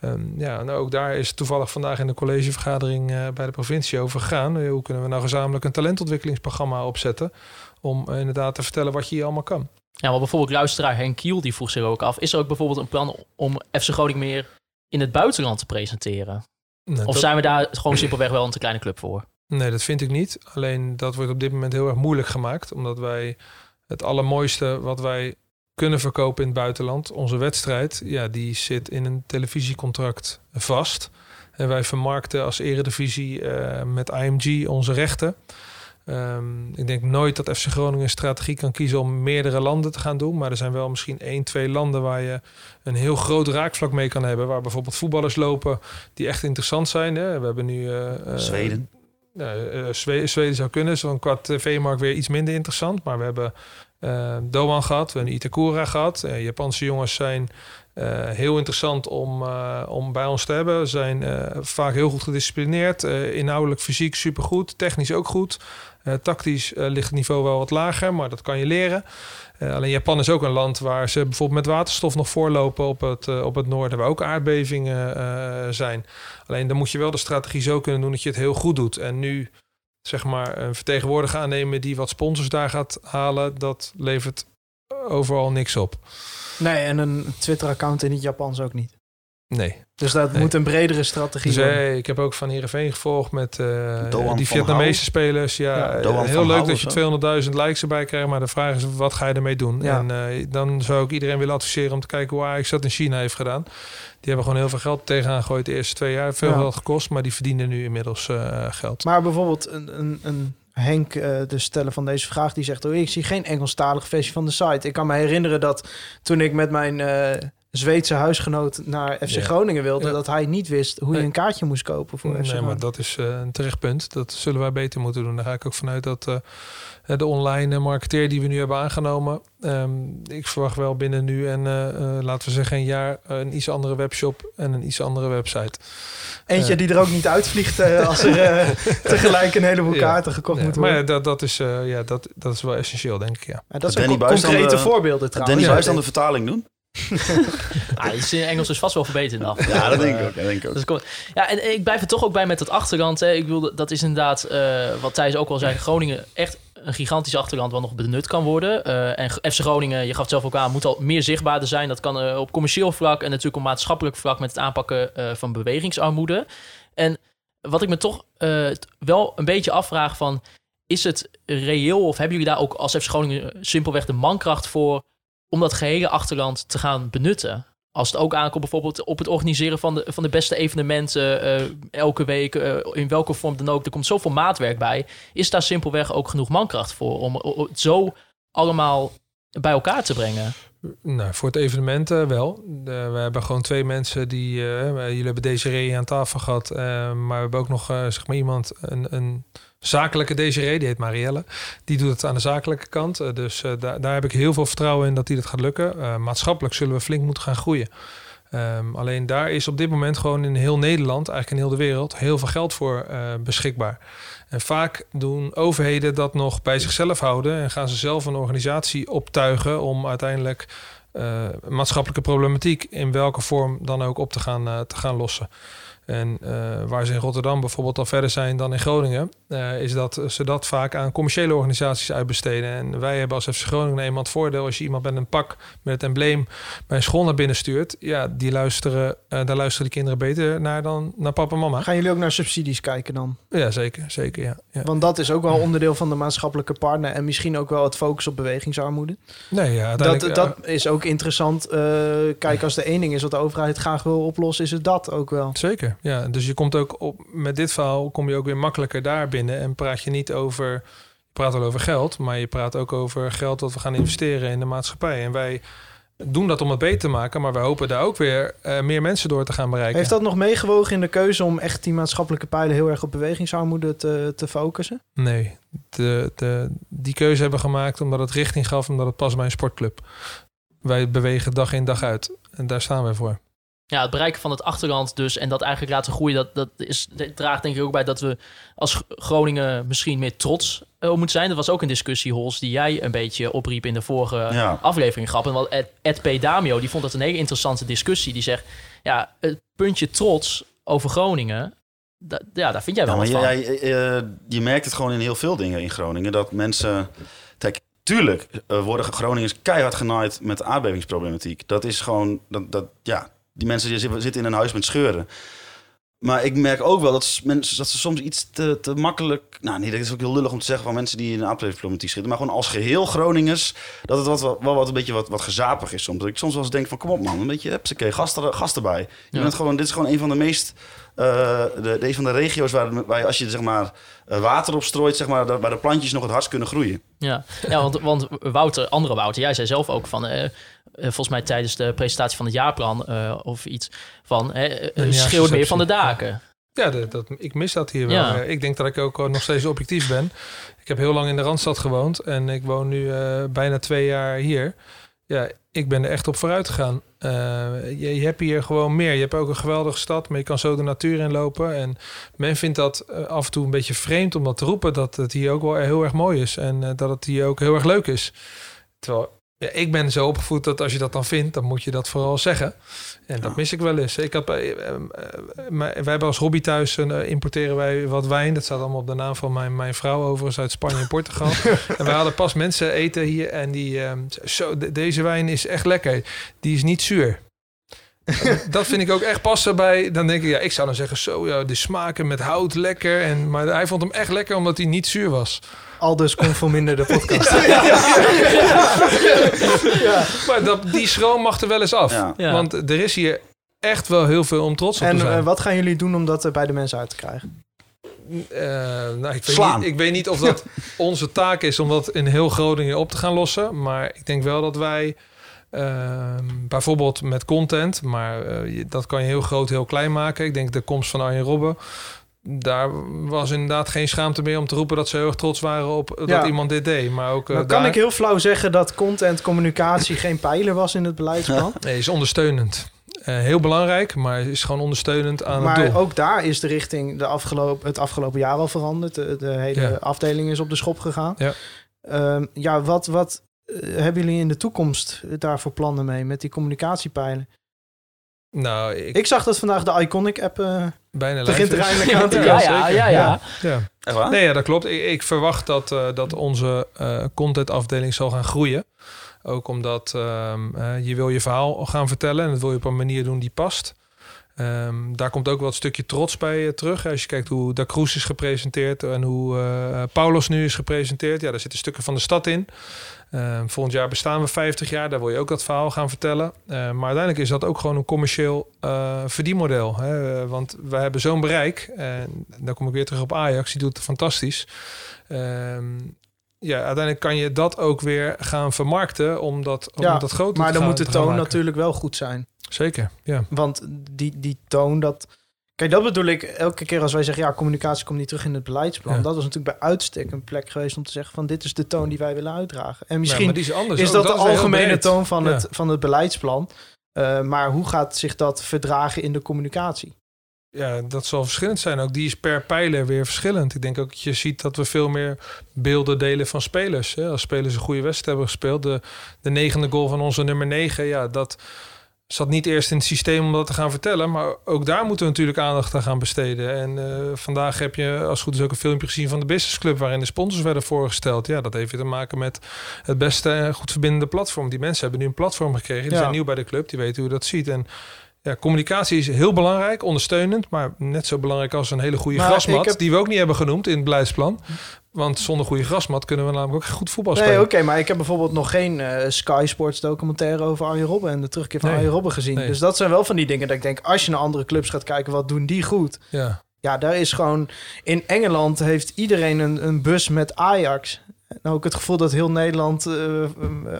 ehm, ja, nou, ook daar is toevallig vandaag in de collegevergadering eh, bij de provincie over gegaan. Eh, hoe kunnen we nou gezamenlijk een talentontwikkelingsprogramma opzetten? Om eh, inderdaad te vertellen wat je hier allemaal kan. Ja, maar bijvoorbeeld luisteraar Henk Kiel, die vroeg zich ook af... is er ook bijvoorbeeld een plan om FC Groningen meer in het buitenland te presenteren? Nou, Of dat- zijn we daar gewoon simpelweg wel een te kleine club voor? Nee, dat vind ik niet. Alleen dat wordt op dit moment heel erg moeilijk gemaakt. Omdat wij het allermooiste wat wij kunnen verkopen in het buitenland, onze wedstrijd, ja, die zit in een televisiecontract vast. En wij vermarkten als eredivisie eh, met IMG onze rechten. Ehm, ik denk nooit dat FC Groningen een strategie kan kiezen om meerdere landen te gaan doen. Maar er zijn wel misschien één, twee landen waar je een heel groot raakvlak mee kan hebben. Waar bijvoorbeeld voetballers lopen die echt interessant zijn. Hè. We hebben nu... eh, eh, Zweden. Zwe- Zweden zou kunnen. Zo'n qua tv-markt weer iets minder interessant. Maar we hebben eh Doan gehad, we hebben Itakura gehad. Eh, Japanse jongens zijn eh, heel interessant om, om bij ons te hebben. Zijn eh, vaak heel goed gedisciplineerd. inhoudelijk, fysiek supergoed. Technisch ook goed. Tactisch ligt het niveau wel wat lager, maar dat kan je leren. Alleen Japan is ook een land waar ze bijvoorbeeld met waterstof nog voorlopen op het, op het noorden, waar ook aardbevingen zijn. Alleen dan moet je wel de strategie zo kunnen doen dat je het heel goed doet. En nu zeg maar een vertegenwoordiger aannemen die wat sponsors daar gaat halen, dat levert overal niks op. Nee, en een Twitter-account in het Japans ook niet. Nee. Dus dat Nee. moet een bredere strategie Dus worden. eh, ik heb ook van Heerenveen gevolgd met eh, die Vietnamese Hou. spelers. Ja, Ja, eh, heel van leuk Hou dat je zo. 200.000 likes erbij krijgt, maar de vraag is wat ga je ermee doen? Ja. En eh, dan zou ik iedereen willen adviseren om te kijken hoe Ajax dat in China heeft gedaan. Die hebben gewoon heel veel geld tegenaan gegooid de eerste twee jaar. Veel Ja. geld gekost, maar die verdienen nu inmiddels eh, geld. Maar bijvoorbeeld een, een, een Henk, de steller van deze vraag, die zegt... Oh, ik zie geen Engelstalige versie van de site. Ik kan me herinneren dat toen ik met mijn eh, Zweedse huisgenoot naar FC Ja. Groningen wilde... Ja. dat hij niet wist hoe je Nee. een kaartje moest kopen voor FC Nee, maar dat is eh, een terecht punt. Dat zullen wij beter moeten doen. Daar ga ik ook vanuit dat eh, de online marketeer die we nu hebben aangenomen... ehm, ik verwacht wel binnen nu en eh, eh, laten we zeggen een jaar... een iets andere webshop en een iets andere website. Eentje eh. die er ook niet uitvliegt eh, als er eh, tegelijk een heleboel Ja. kaarten gekocht Ja, moeten maar worden. ja, dat, dat, is, eh, ja, dat, dat is wel essentieel, denk ik, ja. Maar dat zijn concrete de- voorbeelden trouwens. Danny. Buis dan de vertaling doen? Ah, is in Engels dus vast wel verbeterd af. Ja, dat denk ik ook. Dat denk ik ook. Dus kom- ja, en ik blijf er toch ook bij met dat achterland. Hè. Ik bedoel, dat is inderdaad, eh, wat Thijs ook al zei, Groningen echt een gigantisch achterland wat nog benut kan worden. Eh, en FC Groningen, je gaf het zelf ook aan, moet al meer zichtbaarder zijn. Dat kan eh, op commercieel vlak en natuurlijk op maatschappelijk vlak met het aanpakken eh, van bewegingsarmoede. En wat ik me toch eh, wel een beetje afvraag van, is het reëel of hebben jullie daar ook als FC Groningen simpelweg de mankracht voor om dat gehele achterland te gaan benutten? Als het ook aankomt bijvoorbeeld op het organiseren van de, van de beste evenementen eh, elke week, eh, in welke vorm dan ook. Er komt zoveel maatwerk bij. Is daar simpelweg ook genoeg mankracht voor om het zo allemaal bij elkaar te brengen? Nou, voor het evenement eh, wel. We hebben gewoon twee mensen die... jullie hebben Desiree aan tafel gehad. eh, maar we hebben ook nog zeg maar iemand, een, een zakelijke Desiree, die heet Marielle. Die doet het aan de zakelijke kant. Eh, dus eh, daar, daar heb ik heel veel vertrouwen in dat die dat gaat lukken. Eh, maatschappelijk zullen we flink moeten gaan groeien. Ehm, alleen daar is op dit moment gewoon in heel Nederland, eigenlijk in heel de wereld, heel veel geld voor beschikbaar. En vaak doen overheden dat nog bij zichzelf houden en gaan ze zelf een organisatie optuigen om uiteindelijk maatschappelijke problematiek in welke vorm dan ook op te gaan, te gaan lossen. En eh, waar ze in Rotterdam bijvoorbeeld al verder zijn dan in Groningen, eh, is dat ze dat vaak aan commerciële organisaties uitbesteden. En wij hebben als FC Groningen eenmaal het voordeel als je iemand met een pak met het embleem bij een school naar binnen stuurt, ja, die luisteren, eh, daar luisteren de kinderen beter naar dan naar papa en mama. Gaan jullie ook naar subsidies kijken dan? Ja, zeker, zeker, ja. ja. Want dat is ook wel onderdeel van de maatschappelijke partner. En misschien ook wel het focus op bewegingsarmoede. Nee, ja, Dat, dat is ook interessant. Kijk, als de één ding is wat de overheid graag wil oplossen, is het dat ook wel. Zeker, ja. Dus je komt ook op met dit verhaal kom je ook weer makkelijker daar binnen en praat je niet over, je praat wel over geld, maar je praat ook over geld dat we gaan investeren in de maatschappij. En wij doen dat om het beter te maken, maar wij hopen daar ook weer eh, meer mensen door te gaan bereiken. Heeft dat nog meegewogen in de keuze om echt die maatschappelijke pijlen heel erg op bewegingsarmoede te, te focussen? Nee, de, de, die keuze hebben we gemaakt omdat het richting gaf, omdat het past bij een sportclub. Wij bewegen dag in dag uit en daar staan wij voor. Ja, het bereiken van het achterland dus en dat eigenlijk laten groeien, dat, dat is, dat draagt denk ik ook bij dat we als Groningen misschien meer trots eh, op moeten zijn. Dat was ook een discussie, Hols, die jij een beetje opriep in de vorige Ja. aflevering. Grappig, want Ed, Ed P. Damio, die vond dat een hele interessante discussie. Die zegt, ja, het puntje trots over Groningen, da- ja, daar vind jij wel Ja, maar wat je, van. jij, eh, je merkt het gewoon in heel veel dingen in Groningen. Dat mensen... Kijk, tuurlijk eh, worden Groningers keihard genaaid met aardbevingsproblematiek. Dat is gewoon... Dat, dat, ja, die mensen die zitten in een huis met scheuren. Maar ik merk ook wel dat, s- mensen, dat ze soms iets te, te makkelijk... Nou, nee, dat is ook heel lullig om te zeggen van mensen die in een aardbevingsproblematiek zitten. Maar gewoon als geheel Groningers, dat het wat, wel, wel wat een beetje wat, wat gezapig is soms. Dat ik soms wel eens denk van, kom op man, een beetje, hupsakee, gast, er, gast erbij. Je Ja. bent gewoon, dit is gewoon een van de meest de, de, een van de regio's waar, waar je, als je zeg maar, eh, water op strooit, zeg maar, dat- waar de plantjes nog het hardst kunnen groeien. Ja, ja want, want Wouter, andere Wouter, jij zei zelf ook van... eh, eh, volgens mij tijdens de presentatie van het jaarplan eh, of iets van... eh, eh, Nieuwjaarsreceptie. schreeuw meer van de daken. Ja, dat, ik mis dat hier wel. Ja. Eh, Ik denk dat ik ook eh, nog steeds objectief ben. Ik heb heel lang in de Randstad gewoond en ik woon nu eh, bijna twee jaar hier. Ja, ik ben er echt op vooruit gegaan. Je, je hebt hier gewoon meer. Je hebt ook een geweldige stad, maar je kan zo de natuur in lopen. En men vindt dat eh, af en toe een beetje vreemd om dat te roepen, dat het hier ook wel heel erg mooi is. En eh, dat het hier ook heel erg leuk is. Terwijl ja, ik ben zo opgevoed dat als je dat dan vindt, dan moet je dat vooral zeggen. En dat mis ik wel eens. Ik had, eh, eh, eh, wij hebben als hobby thuis importeren wij wat wijn. Dat staat allemaal op de naam van mijn, mijn vrouw overigens uit Spanje en Portugal. en wij hadden pas mensen eten hier en die eh, zo de- deze wijn is echt lekker. Die is niet zuur. Dat vind ik ook echt passen bij. Dan denk ik, ja, ik zou dan zeggen, zo, ja, de smaken met hout lekker. En, maar hij vond hem echt lekker omdat hij niet zuur was. Aldus conforminder de podcast. Maar dat, die schroom mag er wel eens af. Ja. Ja. Want er is hier echt wel heel veel om trots op En te zijn. eh, wat gaan jullie doen om dat er bij de mensen uit te krijgen? Eh, nou, ik, weet Slaan. niet, ik weet niet of dat onze taak is om dat in heel Groningen op te gaan lossen. Maar ik denk wel dat wij ehm, bijvoorbeeld met content, maar eh, je- dat kan je heel groot, heel klein maken. Ik denk de komst van Arjen Robben. Daar was inderdaad geen schaamte meer om te roepen dat ze heel erg trots waren op dat Ja. iemand dit deed. Maar ook eh, Nou, kan daar- ik heel flauw zeggen dat content communicatie geen pijler was in het beleidsplan? Nee, is ondersteunend. Eh, heel belangrijk, maar is gewoon ondersteunend aan het Maar doel. ook daar is de richting de afgelopen, het afgelopen jaar al veranderd. De, de hele Ja. afdeling is op de schop gegaan. Ja. Ehm, ja, wat, wat eh, hebben jullie in de toekomst daarvoor plannen mee met die communicatiepijlen? Nou, ik, Ik zag dat vandaag de Iconic app eh, bijna begint er aan te Ja, ja, ja, ja. Nee, ja, dat klopt. Ik, ik verwacht dat, eh, dat onze eh contentafdeling zal gaan groeien. Ook omdat ehm, eh, je wil je verhaal gaan vertellen en dat wil je op een manier doen die past. Ehm, daar komt ook wel een stukje trots bij terug. Als je kijkt hoe Da Cruz is gepresenteerd en hoe eh Paulos nu is gepresenteerd. Ja, daar zitten stukken van de stad in. Ehm, volgend jaar bestaan we 50 jaar. Daar wil je ook dat verhaal gaan vertellen. Eh, maar uiteindelijk is dat ook gewoon een commercieel eh, verdienmodel. Hè? Eh, Want we hebben zo'n bereik. En dan kom ik weer terug op Ajax. Die doet het fantastisch. Ehm, ja, uiteindelijk kan je dat ook weer gaan vermarkten. Om dat, om Ja, dat groter Maar te dan moet de toon natuurlijk wel goed zijn. Zeker, ja. Want die, die toon, dat... Kijk, dat bedoel ik elke keer als wij zeggen... ja, communicatie komt niet terug in het beleidsplan. Ja. Dat was natuurlijk bij uitstek een plek geweest om te zeggen... van dit is de toon die wij willen uitdragen. En misschien is is dat de is algemene toon van, Ja. het, van het beleidsplan. Eh, maar hoe gaat zich dat verdragen in de communicatie? Ja, dat zal verschillend zijn. Ook die is per pijler weer verschillend. Ik denk ook dat je ziet dat we veel meer beelden delen van spelers. Hè? Als spelers een goede wedstrijd hebben gespeeld. De, de negende goal van onze nummer negen. Ja, dat zat niet eerst in het systeem om dat te gaan vertellen. Maar ook daar moeten we natuurlijk aandacht aan gaan besteden. En eh, vandaag heb je als goed is ook een filmpje gezien van de Business Club... waarin de sponsors werden voorgesteld. Ja, dat heeft weer te maken met het beste en goed verbindende platform. Die mensen hebben nu een platform gekregen. Die Ja. zijn nieuw bij de club. Die weten hoe dat ziet. En ja, communicatie is heel belangrijk, ondersteunend, maar net zo belangrijk als een hele goede Maar grasmat, ik heb- die we ook niet hebben genoemd in het beleidsplan. Want zonder goede grasmat kunnen we namelijk ook goed voetbal Nee, spelen. oké, maar ik heb bijvoorbeeld nog geen eh, Sky Sports documentaire over Arjen Robben en de terugkeer van Nee. Arjen Robben gezien. Nee. Dus dat zijn wel van die dingen dat ik denk, als je naar andere clubs gaat kijken, wat doen die goed? Ja. Ja, daar is gewoon... In Engeland heeft iedereen een, een bus met Ajax. Nou, ook het gevoel dat heel Nederland eh, eh,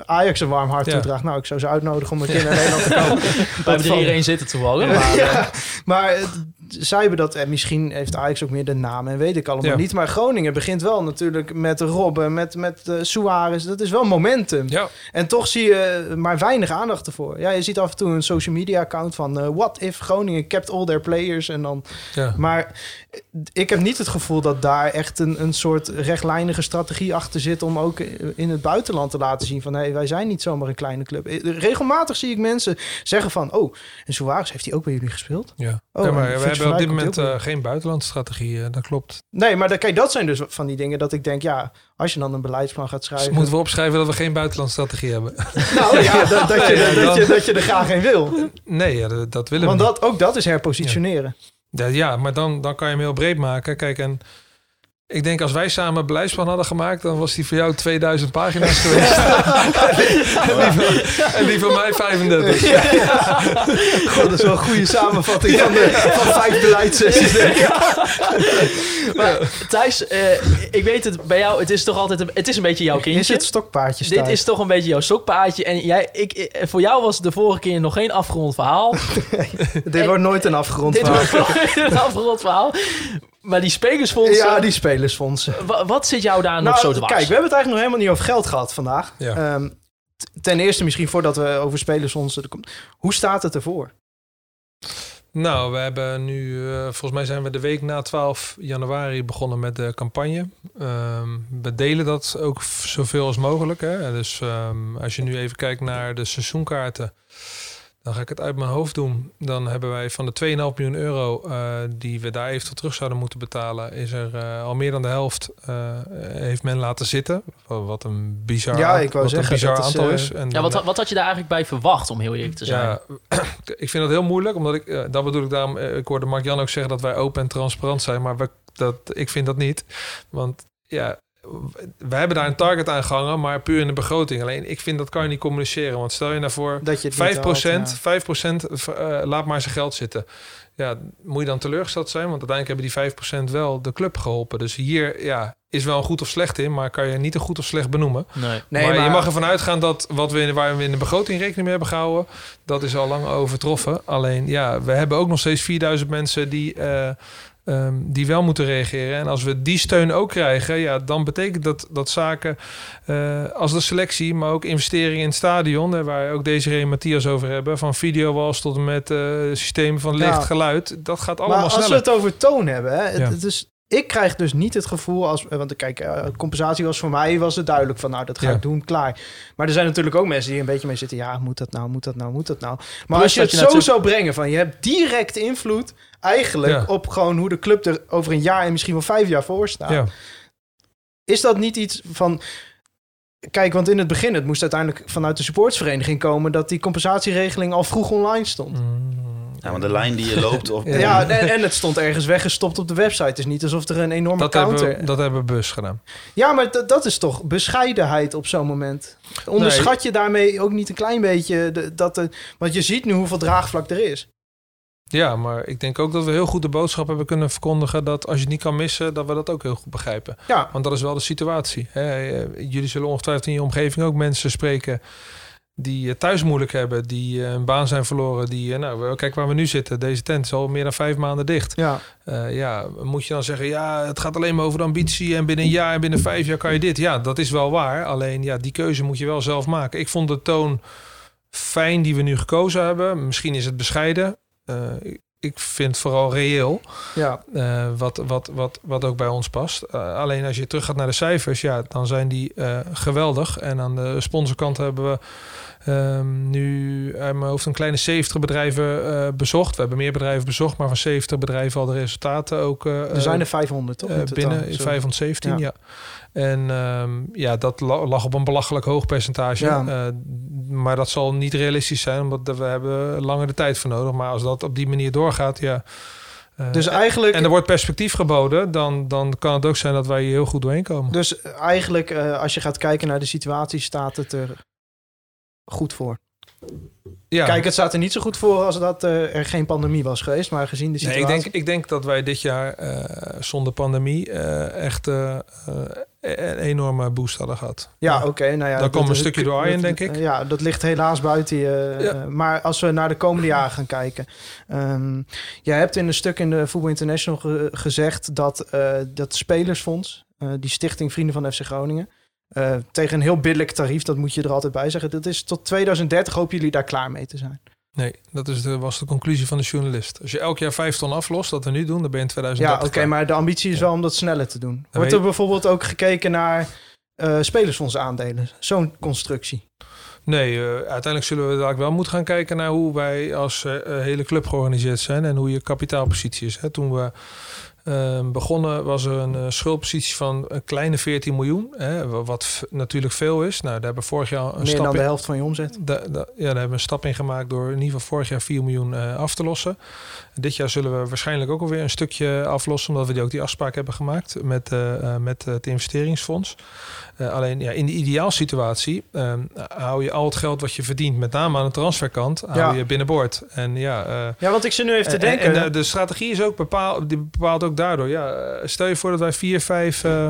Ajax een warm hart Ja. toedraagt. Nou, ik zou ze uitnodigen om een keer naar Nederland te komen. We hebben er één zitten toevallig. Maar, ja, maar zij hebben dat, en misschien heeft Ajax ook meer de naam en weet ik allemaal Ja. niet. Maar Groningen begint wel natuurlijk met Robben, met, met eh, Suarez. Dat is wel momentum. ja, En toch zie je maar weinig aandacht ervoor. Ja, je ziet af en toe een social media account van eh, What if Groningen kept all their players en dan. ja. Maar eh, ik heb niet het gevoel dat daar echt een, een soort rechtlijnige strategie achter zit om ook in het buitenland te laten zien van hé, hey, wij zijn niet zomaar een kleine club. Eh, Regelmatig zie ik mensen zeggen van oh, en Suarez heeft hij ook bij jullie gespeeld? ja. Oh, Ja, maar hebben op dit moment eh, geen buitenlandstrategie, eh, dat klopt. Nee, maar dat, kijk, dat zijn dus van die dingen dat ik denk, ja, als je dan een beleidsplan gaat Dus schrijven. moeten we opschrijven dat we geen buitenlandstrategie hebben? Nou ja, dat, dat, je, Nee, dat, dan- je, dat je er graag een wil. nee, ja, dat, dat willen Want we niet. dat, ook dat is herpositioneren. Ja, ja maar dan, dan kan je hem heel breed maken. Kijk, en Ik denk als wij samen een beleidsplan hadden gemaakt, dan was die voor jou 2000 pagina's geweest. en, die van, en die van mij 35. God, dat is wel een goede samenvatting van, de, van vijf beleidssessies. denk ik. Maar Thijs, eh, ik weet het bij jou, het is toch altijd een, het is een beetje jouw Is kindje. het stokpaardje Dit is toch een beetje jouw stokpaardje. En jij, ik, eh, voor jou was het de vorige keer nog geen afgerond verhaal. Dit wordt nooit een afgerond Dit verhaal. wordt nog een afgerond verhaal. Maar die spelersfondsen, Ja, die spelersfondsen. wa- wat zit jou daar nog Nou, zo dwars? kijk, we hebben het eigenlijk nog helemaal niet over geld gehad vandaag. Ja. Ehm, t- ten eerste misschien voordat we over spelersfondsen... er komt- Hoe staat het ervoor? Nou, we hebben nu, eh, volgens mij zijn we de week na 12 januari begonnen met de campagne. Ehm, we delen dat ook f- zoveel als mogelijk. Hè? Dus ehm, als je nu even kijkt naar de seizoenkaarten, dan ga ik het uit mijn hoofd doen. Dan hebben wij van de 2,5 miljoen euro eh, die we daar eventueel terug zouden moeten betalen, is er eh, al meer dan de helft eh, heeft men laten zitten. Wat een bizar, Ja, ik wou wat zeggen, een bizar dat is, aantal is. En ja, wat, wat had je daar eigenlijk bij verwacht, om heel eerlijk te zijn? ja, ik vind dat heel moeilijk, omdat ik, dat bedoel ik daarom, ik hoorde Mark-Jan ook zeggen dat wij open en transparant zijn, maar we, dat, ik vind dat niet. Want ja, we hebben daar een target aan gehangen, maar puur in de begroting. Alleen ik vind dat kan je niet communiceren, want stel je nou voor Dat je het 5 niet haalt, ja. 5% eh, laat maar zijn geld zitten. Ja, moet je dan teleurgesteld zijn? Want uiteindelijk hebben die 5% wel de club geholpen. Dus hier ja, is wel een goed of slecht in, maar kan je niet een goed of slecht benoemen. Nee. Nee, maar, je maar- mag ervan uitgaan dat wat we, waar we in de begroting rekening mee hebben gehouden, dat is al lang overtroffen. Alleen ja, we hebben ook nog steeds 4000 mensen die, eh, ehm, die wel moeten reageren. En als we die steun ook krijgen, ja, dan betekent dat dat zaken eh, als de selectie, maar ook investeringen in het stadion, hè, waar ook deze en Matthias over hebben, van videowalls tot en met eh, systemen van licht, Ja. geluid, dat gaat allemaal Maar als we sneller. het over toon hebben, hè, het, Ja. het is, ik krijg dus niet het gevoel als, want kijk, eh, compensatie was voor mij was het duidelijk van, nou dat ga Ja. ik doen, klaar. Maar er zijn natuurlijk ook mensen die een beetje mee zitten, ja, moet dat nou, moet dat nou, moet dat nou. Maar Plus als je het je zo zou brengen van, je hebt direct invloed eigenlijk Ja. op gewoon hoe de club er over een jaar en misschien wel vijf jaar voor staat. Ja. Is dat niet iets van... Kijk, want in het begin, het moest uiteindelijk vanuit de supportsvereniging komen... dat die compensatieregeling al vroeg online stond. Ja, maar de lijn die je loopt... Of, Ja. En, en het stond ergens weggestopt op de website. Het is niet alsof er een enorme Dat counter... hebben, we, dat hebben we bewust gedaan. Ja, maar dat- dat is toch bescheidenheid op zo'n moment. Onderschat je daarmee ook niet een klein beetje... De, dat de, want je ziet nu hoeveel draagvlak er is. Ja, maar ik denk ook dat we heel goed de boodschap hebben kunnen verkondigen dat als je het niet kan missen, dat we dat ook heel goed begrijpen. Ja, Want dat is wel de situatie. Hè. Eh, Jullie zullen ongetwijfeld in je omgeving ook mensen spreken die het thuis moeilijk hebben, die eh, een baan zijn verloren. Die, eh, nou, kijk waar we nu zitten. Deze tent is al meer dan vijf maanden dicht. ja. Eh, ja, moet je dan zeggen, ja, het gaat alleen maar over de ambitie en binnen een jaar en binnen vijf jaar kan je dit. Ja, dat is wel waar. Alleen ja, die keuze moet je wel zelf maken. Ik vond de toon fijn die we nu gekozen hebben. Misschien is het bescheiden. Eh, ik vind het vooral reëel. ja. Eh, wat, wat, wat, wat ook bij ons past. Eh, alleen als je terug gaat naar de cijfers, ja, dan zijn die eh, geweldig. En aan de sponsorkant hebben we ehm, nu uit mijn hoofd een kleine 70 bedrijven bezocht. We hebben meer bedrijven bezocht, maar van 70 bedrijven al de resultaten ook. Er zijn er 500, toch? binnen Zo. 517, ja. Ja. En ehm, ja, dat la- lag op een belachelijk hoog percentage. Ja. Eh, maar dat zal niet realistisch zijn, omdat we hebben langer de tijd voor nodig. Maar als dat op die manier doorgaat, ja. eh, Dus eigenlijk... en er wordt perspectief geboden, dan, dan kan het ook zijn dat wij hier heel goed doorheen komen. Dus eigenlijk, eh, als je gaat kijken naar de situatie, staat het er goed voor. Ja. Kijk, het staat er niet zo goed voor als dat eh, er geen pandemie was geweest. Maar gezien de Nee, situatie... ik, denk, ik denk dat wij dit jaar eh, zonder pandemie eh, echt een enorme boost hadden gehad. ja, oké. nou ja, Dan dat- komt een stukje door dat- denk ik. Ja, dat ligt helaas buiten je. Ja. maar als we naar de komende jaren gaan kijken. ehm jij hebt in een stuk in de Voetbal International ge- gezegd dat dat spelersfonds, die stichting Vrienden van FC Groningen, eh, tegen een heel billijk tarief, dat moet je er altijd bij zeggen. Dat is tot 2030 hopen jullie daar klaar mee te zijn. Nee, dat is de, was de conclusie van de journalist. Als je elk jaar vijf ton aflost, dat we nu doen, dan ben je in 2030 Ja, oké, maar de ambitie is wel om dat sneller te doen. Wordt er bijvoorbeeld ook gekeken naar eh spelersfonds aandelen? Zo'n constructie. Nee, eh, uiteindelijk zullen we dadelijk wel moeten gaan kijken naar hoe wij als hele club georganiseerd zijn en hoe je kapitaalpositie is. Hè. Toen we Ehm, begonnen was er een eh, schuldpositie van een kleine 14 miljoen. Hè, wa- wat natuurlijk veel is. Nou, daar hebben we vorig jaar een Meer stap dan de in- helft van je omzet. Da- da- ja, daar hebben we een stap in gemaakt door in ieder geval vorig jaar 4 miljoen eh, af te lossen. Dit jaar zullen we waarschijnlijk ook alweer een stukje aflossen, omdat we die ook die afspraak hebben gemaakt met, eh, met het investeringsfonds. Eh, alleen ja, in de ideaalsituatie eh, hou je al het geld wat je verdient, met name aan de transferkant, hou Ja. je binnenboord. En ja, eh, Ja, want ik zit nu even te en- denken. En, eh, de strategie is ook bepaald, die bepaalt ook daardoor. Ja, stel je voor dat wij vier, vijf, eh,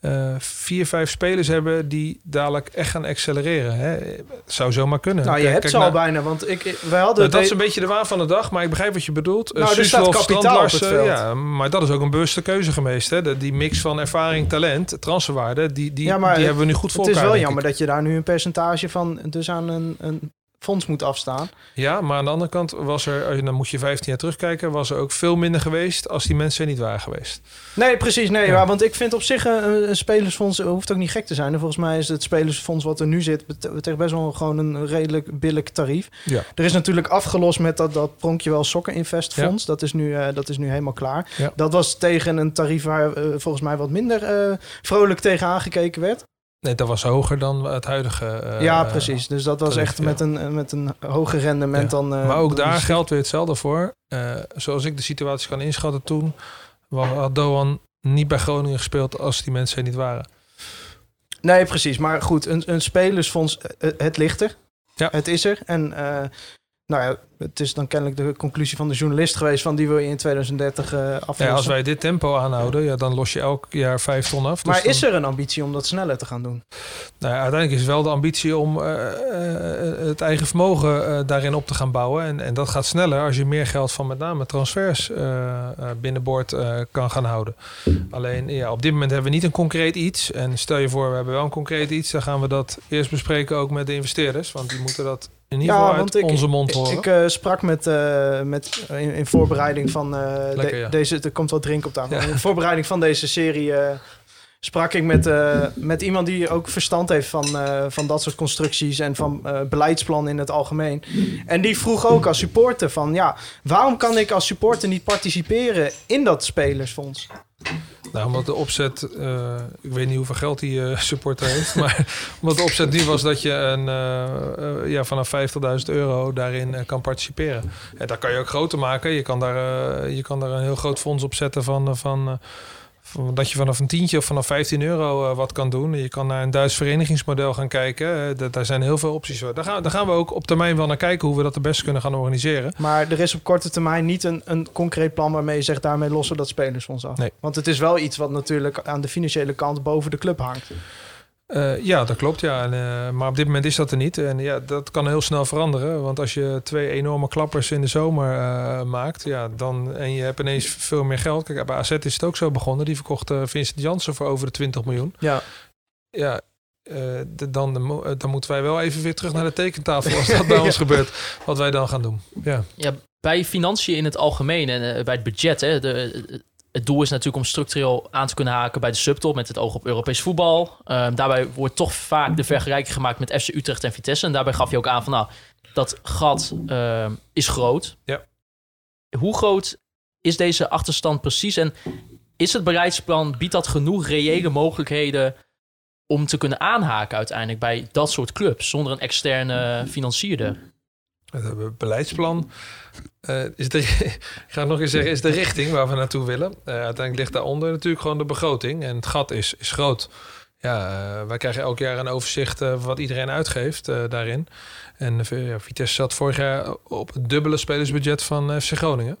eh, vier, vijf spelers hebben die dadelijk echt gaan accelereren. Hè. Het zou zomaar kunnen. nou, je Kijk- hebt kijk ze al bijna. Want ik, ik- wij hadden... nou, dat is een beetje de waan van de dag, maar ik begrijp wat je bedoelt. Nou, Eh, er staat Suslov, kapitaal op het veld. Ja, maar dat is ook een bewuste keuze geweest. Hè. De, die mix van ervaring, talent, transferwaarde, die, die, Ja, maar die hebben we nu goed voor het is wel jammer ik. dat je daar nu een percentage van dus aan een, een fonds moet afstaan. Ja, maar aan de andere kant was er, je- dan moet je 15 jaar terugkijken, was er ook veel minder geweest als die mensen er niet waren geweest. Nee, precies. Nee, Ja. maar, want ik vind op zich een, een spelersfonds hoeft ook niet gek te zijn. En volgens mij is het spelersfonds wat er nu zit betekent best wel gewoon een redelijk billig tarief. Ja. Er is natuurlijk afgelost met dat, dat pronkje wel Soccer Invest fonds. Dat, is nu, eh, dat is nu helemaal klaar. Ja. Dat was tegen een tarief waar eh, volgens mij wat minder eh, vrolijk tegen aangekeken werd. Nee, dat was hoger dan het huidige. eh, ja, precies. Dus dat was tarief, echt ja. met, een, met een hoger rendement Ja. dan... eh, maar ook dan daar geldt weer hetzelfde voor. Eh, zoals ik de situatie kan inschatten toen, had Doan niet bij Groningen gespeeld als die mensen er niet waren. Nee, precies. Maar goed, een, een spelersfonds, eh, het ligt er. Ja. Het is er. En eh, nou ja, het is dan kennelijk de conclusie van de journalist geweest... van die wil je in 2030 eh aflossen. Ja, als wij dit tempo aanhouden, ja, dan los je elk jaar vijf ton af. Dus maar dan- is er een ambitie om dat sneller te gaan doen? Nou, ja, uiteindelijk is wel de ambitie om eh, eh, het eigen vermogen daarin op te gaan bouwen. En, en dat gaat sneller als je meer geld van met name transfers binnenboord kan gaan houden. Alleen ja, op dit moment hebben we niet een concreet iets. En stel je voor, we hebben wel een concreet iets. Dan gaan we dat eerst bespreken ook met de investeerders. Want die moeten dat in ieder geval uit onze mond horen. Ik, ik, eh, sprak met, eh, met in, in voorbereiding van eh, Lekker, de- ja. deze... Er komt wat drinken op tafel. Ja. In voorbereiding van deze serie... eh, sprak ik met, eh, met iemand die ook verstand heeft van, eh, van dat soort constructies en van eh beleidsplan in het algemeen. En die vroeg ook als supporter van ja, waarom kan ik als supporter niet participeren in dat spelersfonds? Nou, omdat de opzet, eh, ik weet niet hoeveel geld die eh, supporter heeft, maar omdat de opzet nu was dat je een, eh, ja, vanaf 50.000 euro daarin kan participeren. En dat kan je ook groter maken. Je kan daar, je kan daar een heel groot fonds op zetten van, van dat je vanaf een tientje of vanaf 15 euro eh, wat kan doen. Je kan naar een Duits verenigingsmodel gaan kijken. Daar zijn heel veel opties. voor. Daar gaan, daar gaan we ook op termijn wel naar kijken hoe we dat het beste kunnen gaan organiseren. Maar er is op korte termijn niet een, een concreet plan waarmee je zegt daarmee lossen dat spelersfonds af. Nee. Want het is wel iets wat natuurlijk aan de financiële kant boven de club hangt. Eh, ja, dat klopt. Ja. En, eh, maar op dit moment is dat er niet. En ja, dat kan heel snel veranderen. Want als je twee enorme klappers in de zomer eh, maakt, ja, dan, en je hebt ineens veel meer geld. Kijk, bij AZ is het ook zo begonnen. Die verkocht eh, Vincent Janssen voor over de 20 miljoen. Ja. Ja, eh, de- dan, de dan moeten wij wel even weer terug naar de tekentafel als dat bij ons gebeurt. Wat wij dan gaan doen. Ja. Ja, bij financiën in het algemeen en bij het budget. Hè, de, het doel is natuurlijk om structureel aan te kunnen haken bij de subtop met het oog op Europees voetbal. Ehm, daarbij wordt toch vaak de vergelijking gemaakt met FC Utrecht en Vitesse. En daarbij gaf je ook aan van nou, dat gat ehm, is groot. Ja. Hoe groot is deze achterstand precies? En is het beleidsplan, biedt dat genoeg reële mogelijkheden om te kunnen aanhaken uiteindelijk bij dat soort clubs zonder een externe financierder? Het beleidsplan eh, is de, ga nog eens zeggen, is de richting waar we naartoe willen. Eh, uiteindelijk ligt daaronder natuurlijk gewoon de begroting. En het gat is, is groot. Ja, eh, wij krijgen elk jaar een overzicht wat iedereen uitgeeft daarin. En Vitesse zat vorig jaar op het dubbele spelersbudget van FC Groningen.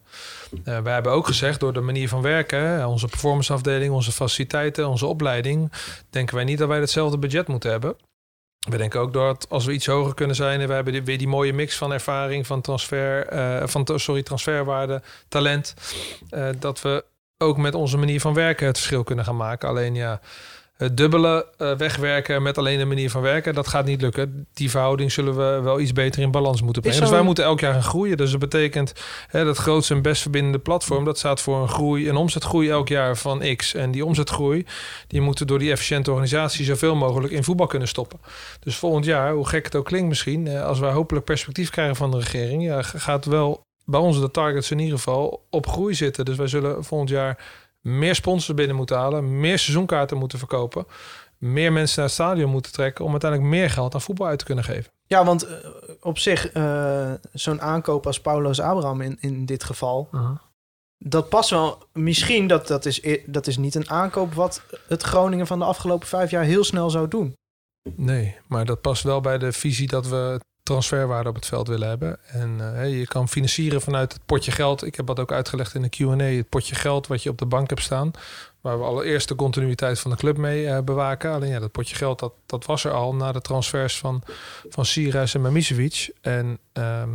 Wij hebben ook gezegd, door de manier van werken, onze performanceafdeling, onze faciliteiten, onze opleiding, denken wij niet dat wij hetzelfde budget moeten hebben. We denken ook dat als we iets hoger kunnen zijn... en we hebben weer die mooie mix van ervaring, van transfer... eh, van, sorry, transferwaarde, talent... eh, dat we ook met onze manier van werken het verschil kunnen gaan maken. Alleen ja, het dubbele eh, wegwerken met alleen een manier van werken... dat gaat niet lukken. Die verhouding zullen we wel iets beter in balans moeten brengen. Dus wij moeten elk jaar gaan groeien. Dus dat betekent hè, dat grootste en best verbindende platform... dat staat voor een groei, een omzetgroei elk jaar van X. En die omzetgroei, die moeten door die efficiënte organisatie... zoveel mogelijk in voetbal kunnen stoppen. Dus volgend jaar, hoe gek het ook klinkt misschien, eh, als wij hopelijk perspectief krijgen van de regering, ja, gaat wel bij ons de targets in ieder geval op groei zitten. Dus wij zullen volgend jaar meer sponsors binnen moeten halen, meer seizoenkaarten moeten verkopen, meer mensen naar het stadion moeten trekken om uiteindelijk meer geld aan voetbal uit te kunnen geven. Ja, want eh, op zich, eh, zo'n aankoop als Paulo's Abraham in, in dit geval, dat past wel. Misschien dat dat is, dat is niet een aankoop wat het Groningen van de afgelopen vijf jaar heel snel zou doen. Nee, maar dat past wel bij de visie dat we transferwaarde op het veld willen hebben. En eh, je kan financieren vanuit het potje geld. Ik heb dat ook uitgelegd in de Q&A. Het potje geld wat je op de bank hebt staan. Waar we allereerst de continuïteit van de club mee eh, bewaken. Alleen ja, dat potje geld dat, dat was er al na de transfers van, van en Mamicevic. En ehm,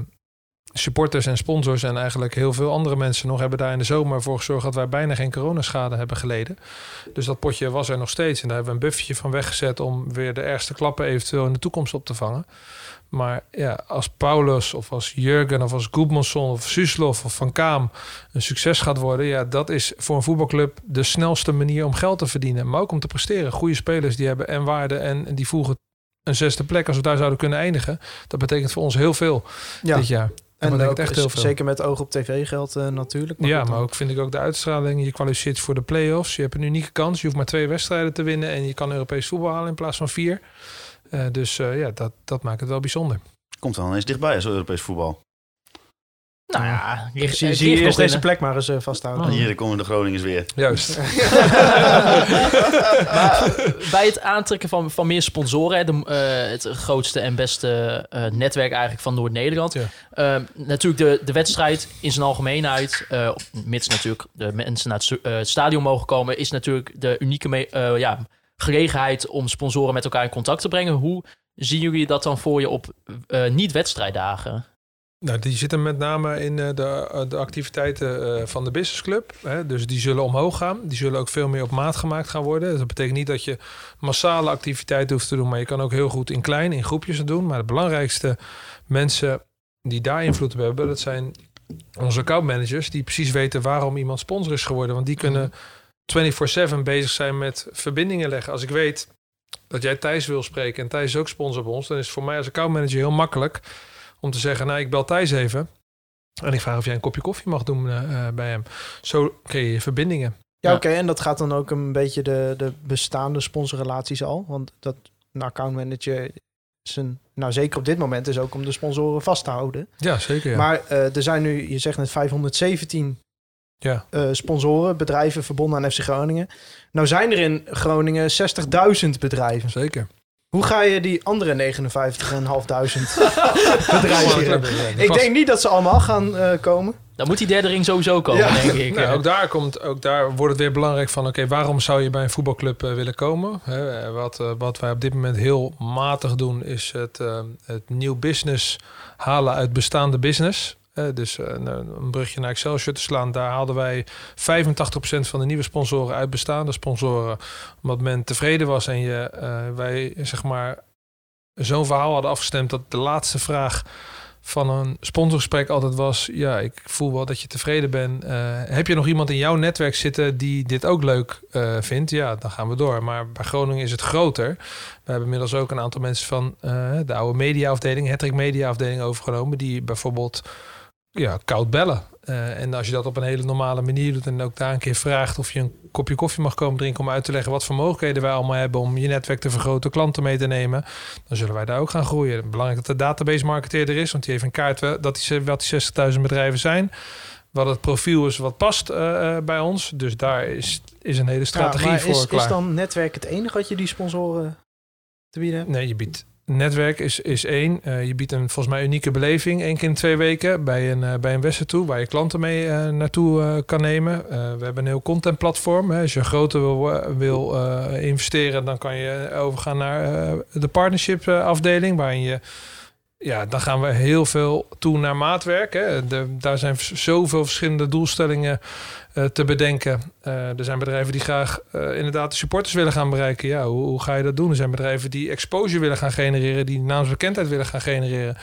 supporters en sponsors en eigenlijk heel veel andere mensen nog hebben daar in de zomer voor gezorgd dat wij bijna geen coronaschade hebben geleden. Dus dat potje was er nog steeds. En daar hebben we een buffertje van weggezet om weer de ergste klappen eventueel in de toekomst op te vangen. Maar ja, als Paulus of als Jurgen of als Goedmanson of Suslov of Van Kaam een succes gaat worden, ja, dat is voor een voetbalclub de snelste manier om geld te verdienen. Maar ook om te presteren. Goede spelers die hebben en waarde en die voegen een zesde plek als we daar zouden kunnen eindigen. Dat betekent voor ons heel veel Ja. dit jaar. En dat ook, echt heel veel. zeker met oog op tv-geld eh, natuurlijk. ja, goed, maar dan- ook vind ik ook de uitstraling. Je kwalificeert voor de play-offs. Je hebt een unieke kans. Je hoeft maar twee wedstrijden te winnen en je kan Europees voetbal halen in plaats van vier. Eh, dus eh, ja, dat, dat maakt het wel bijzonder. Komt wel eens dichtbij als Europees voetbal. Nou ja, ligt, Zie, je eerst deze plek maar eens eh, vasthouden. Oh. Hier de komende Groningers weer. Juist. Maar bij het aantrekken van, van meer sponsoren, de, eh, het grootste en beste eh, netwerk eigenlijk van Noord-Nederland. Ja. Eh, natuurlijk de, de wedstrijd in zijn algemeenheid, eh, mits natuurlijk de mensen naar het, eh, stadion mogen komen, is natuurlijk de unieke me- eh, ja, gelegenheid om sponsoren met elkaar in contact te brengen. Hoe zien jullie dat dan voor je op eh, niet-wedstrijddagen? Nou, die zitten met name in eh, de, eh, de activiteiten van de businessclub. Hè? Dus die zullen omhoog gaan. Die zullen ook veel meer op maat gemaakt gaan worden. Dus dat betekent niet dat je massale activiteiten hoeft te doen. Maar je kan ook heel goed in klein, in groepjes het doen. Maar de belangrijkste mensen die daar invloed op hebben... dat zijn onze accountmanagers... die precies weten waarom iemand sponsor is geworden. Want die kunnen 24-7 bezig zijn met verbindingen leggen. Als ik weet dat jij Thijs wil spreken... en Thijs is ook sponsor bij ons... dan is het voor mij als accountmanager heel makkelijk om te zeggen, nou, ik bel Thijs even. En ik vraag of jij een kopje koffie mag doen eh, eh, bij hem. Zo creëer je verbindingen. Ja, Ja. oké. En dat gaat dan ook een beetje de, de bestaande sponsorrelaties al. Want dat een accountmanager zijn, nou zeker op dit moment, is ook om de sponsoren vast te houden. Ja, zeker. Ja. Maar eh, er zijn nu, je zegt net 517 ja. eh, sponsoren, bedrijven verbonden aan FC Groningen. Nou zijn er in Groningen 60.000 bedrijven. zeker. Hoe ga je die andere 59.500 bedrijven hebben? Ik denk niet dat ze allemaal gaan eh, komen. Dan moet die derde ring sowieso komen, Ja. denk ik. Nou, ook daar, komt, ook daar wordt het weer belangrijk van... oké, waarom zou je bij een voetbalclub eh, willen komen? Hè, wat, wat wij op dit moment heel matig doen... is het, het nieuw business halen uit bestaande business. Dus eh, nou, een brugje naar Excelsior te slaan... daar haalden wij 85% van de nieuwe sponsoren uit bestaande sponsoren... omdat men tevreden was en je, eh, wij zeg maar zo'n verhaal hadden afgestemd... dat de laatste vraag van een sponsorgesprek altijd was: ja, ik voel wel dat je tevreden bent. Eh, heb je nog iemand in jouw netwerk zitten die dit ook leuk vindt? Ja, dan gaan we door. Maar bij Groningen is het groter. We hebben inmiddels ook een aantal mensen van de oude mediaafdeling, Hattrick Mediaafdeling overgenomen, die bijvoorbeeld ja, koud bellen. Eh, en als je dat op een hele normale manier doet en ook daar een keer vraagt of je een kopje koffie mag komen drinken om uit te leggen wat voor mogelijkheden wij allemaal hebben om je netwerk te vergroten, klanten mee te nemen, dan zullen wij daar ook gaan groeien. Belangrijk dat de database marketeer er is, want die heeft een kaart dat die, wat die 60.000 bedrijven zijn. Wat het profiel is wat past eh, eh, bij ons. Dus daar is, is een hele strategie Ja, maar voor is, klaar. is dan netwerk het enige wat je die sponsoren te bieden hebt? Nee, je biedt netwerk is, is één. Eh, je biedt een volgens mij unieke beleving één keer in twee weken bij een, eh, bij een wedstrijd toe, waar je klanten mee eh, naartoe kan nemen. We hebben een heel contentplatform. Hè. Als je groter wil, wil investeren, dan kan je overgaan naar de partnership afdeling, waarin je ja, dan gaan we heel veel toe naar maatwerk. Hè. Daar zijn zoveel verschillende doelstellingen eh, te bedenken. Eh, er zijn bedrijven die graag eh, inderdaad de supporters willen gaan bereiken. Ja, hoe, hoe ga je dat doen? Er zijn bedrijven die exposure willen gaan genereren, die naamsbekendheid willen gaan genereren.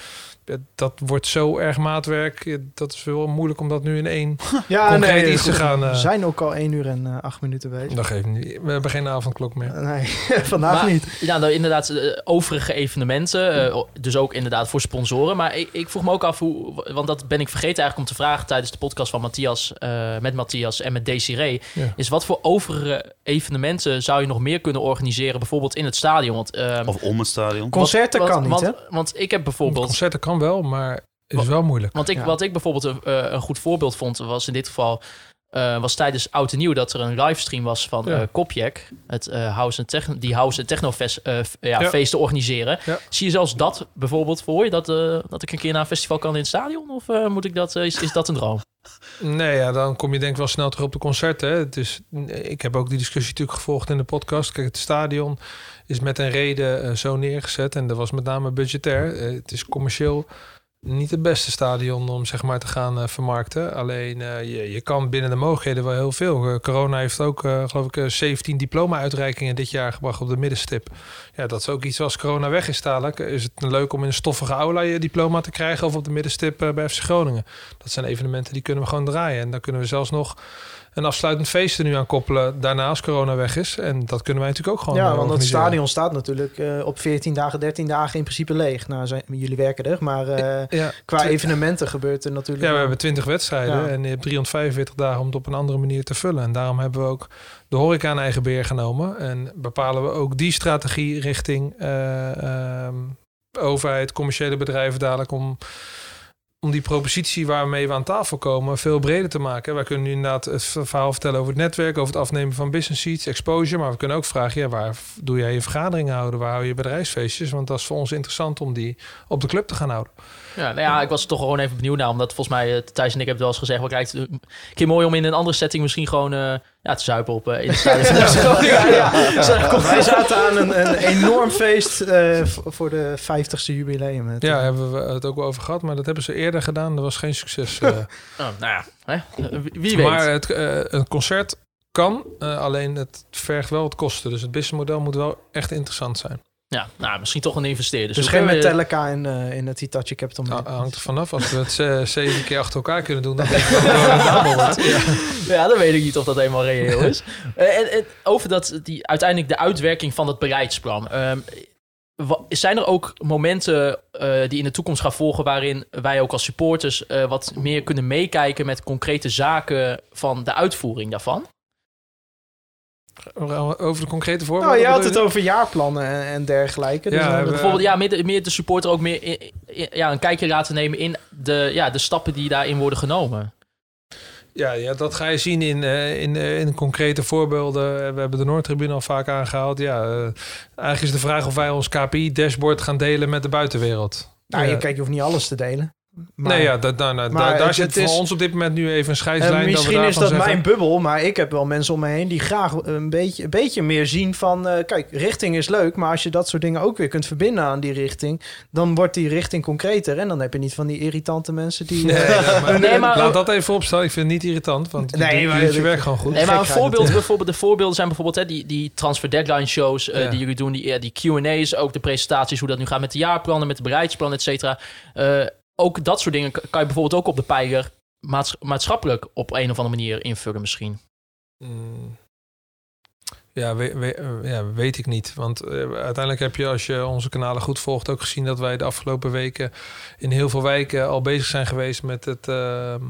Dat wordt zo erg maatwerk. Dat is wel moeilijk om dat nu in één... Ja, Concreet nee, iets te gaan, eh. We zijn ook al 1 uur en eh, 8 minuten bezig. Dat geeft niet. We hebben geen avondklok meer. Nee, vandaag Maar- niet. Ja, nou, inderdaad, eh, overige evenementen. eh, dus ook inderdaad voor sponsoren. Maar ik, ik vroeg me ook af hoe... Want dat ben ik vergeten eigenlijk om te vragen tijdens de podcast van Matthias... eh, met Matthias en met Desiree. Ja. Is wat voor overige evenementen zou je nog meer kunnen organiseren? Bijvoorbeeld in het stadion. Want, ehm, Of om het stadion. Concerten want- kan niet, want, hè? Want ik heb bijvoorbeeld... Concerten kan wel, maar is Wat- wel moeilijk. Want ik, Ja. wat ik bijvoorbeeld een, eh, een goed voorbeeld vond, was in dit geval... eh, was tijdens Oud en Nieuw dat er een livestream was van Ja. eh Kopjek. Het eh, house en techno, die house en techno fest, eh, ja, Ja. feest te organiseren. Ja. Zie je zelfs dat bijvoorbeeld voor je? Dat, eh, dat ik een keer naar een festival kan in het stadion? Of eh, moet ik dat, eh, is, is dat een droom? Nee, ja, dan kom je denk ik wel snel terug op de concerten. hè. Is, ik heb ook die discussie natuurlijk gevolgd in de podcast. Kijk, het stadion is met een reden eh, zo neergezet. En dat was met name budgetair. Eh, het is commercieel niet het beste stadion om zeg maar te gaan eh, vermarkten. Alleen eh, je, je kan binnen de mogelijkheden wel heel veel. Eh, corona heeft ook, geloof ik, eh, 17 diploma-uitreikingen dit jaar gebracht op de middenstip. Ja, dat is ook iets als corona weg is dadelijk. Is het leuk om in een stoffige aula je diploma te krijgen of op de middenstip bij FC Groningen. Dat zijn evenementen die kunnen we gewoon draaien. En dan kunnen we zelfs nog een afsluitend feest er nu aan koppelen daarna als corona weg is. En dat kunnen wij natuurlijk ook gewoon Ja, eh, want het stadion staat natuurlijk eh, op 14 dagen, 13 dagen in principe leeg. Nou, zijn, jullie werken er, maar eh, Ja, qua evenementen gebeurt er natuurlijk... Ja, we hebben 20 wedstrijden Ja. en je hebt 345 dagen om het op een andere manier te vullen. En daarom hebben we ook de horeca in eigen beheer genomen. En bepalen we ook die strategie richting eh, ehm, overheid, commerciële bedrijven dadelijk om, om die propositie waarmee we aan tafel komen veel breder te maken. Wij kunnen nu inderdaad het verhaal vertellen over het netwerk, over het afnemen van business seats, exposure. Maar we kunnen ook vragen, ja, waar doe jij je vergaderingen houden? Waar hou je bedrijfsfeestjes? Want dat is voor ons interessant om die op de club te gaan houden. Ja, nou ja, ik was er toch gewoon even benieuwd naar. Omdat volgens mij, eh, Thijs en ik hebben het wel eens gezegd... Wat lijkt het een keer mooi om in een andere setting misschien gewoon eh, ja, te zuipen op eh, in het stadion. ja, Wij zaten aan een, een enorm feest eh, voor de 50ste jubileum. Het, Ja, eh, hebben we het ook wel over gehad, maar dat hebben ze eerder gedaan. Dat was geen succes. eh. Oh, nou ja, hè? Eh, wie- weet. maar het, eh, een concert kan, eh, alleen het vergt wel wat kosten. Dus het businessmodel moet wel echt interessant zijn. Ja, nou, misschien toch een investeerder. dus hoe geen we- Metallica in, eh, in het Hitachi Capital Nou, Market. hangt er vanaf. Als we het ze- zeven keer achter elkaar kunnen doen, dan denk ik dat het. Ja. Ja, dan weet ik niet of dat helemaal reëel is. Eh, en, en over dat, die, uiteindelijk de uitwerking van het beleidsplan. Ehm, zijn er ook momenten eh, die in de toekomst gaan volgen... waarin wij ook als supporters eh, wat meer kunnen meekijken... met concrete zaken van de uitvoering daarvan? Over de concrete voorbeelden. Nou, je had het over jaarplannen en, en dergelijke. Dus Ja, we- Bijvoorbeeld ja, meer, de, meer de supporter ook meer in- in- ja, een kijkje laten nemen... in de, ja, de stappen die daarin worden genomen. Ja, ja, dat ga je zien in, eh, in, eh, in concrete voorbeelden. We hebben de Noordtribune al vaak aangehaald. Ja, eh, eigenlijk is de vraag of wij ons KPI-dashboard gaan delen met de buitenwereld. nou, Ja. je, kijk, je hoeft niet alles te delen. Maar, nee, ja, dat, nou, nou, maar daar, het- zit het voor is- ons op dit moment nu even een En scheidslijn. dat we misschien is dat zeggen- mijn bubbel, maar ik heb wel mensen om me heen die graag een beetje, een beetje meer zien van... eh, kijk, richting is leuk, maar als je dat soort dingen ook weer kunt verbinden aan die richting... dan wordt die richting concreter en dan heb je niet van die irritante mensen die... Nee, eh, maar, Nee, maar- laat dat even opstaan. Ik vind het niet irritant, want Nee, maar- je doet je werk gewoon goed. Nee, maar een voorbeeld, bijvoorbeeld, de voorbeelden zijn bijvoorbeeld hè, die, die transfer deadline shows eh, Ja. die jullie doen, die, die Q&A's, ook de presentaties, hoe dat nu gaat met de jaarplannen, met de beleidsplan, et cetera. Ook dat soort dingen kan je bijvoorbeeld ook op de pijler maats- maatschappelijk op een of andere manier invullen misschien. Mm. Ja, we, we- eh, ja, weet ik niet. Want eh, uiteindelijk heb je, als je onze kanalen goed volgt, ook gezien dat wij de afgelopen weken in heel veel wijken al bezig zijn geweest met het, ehm,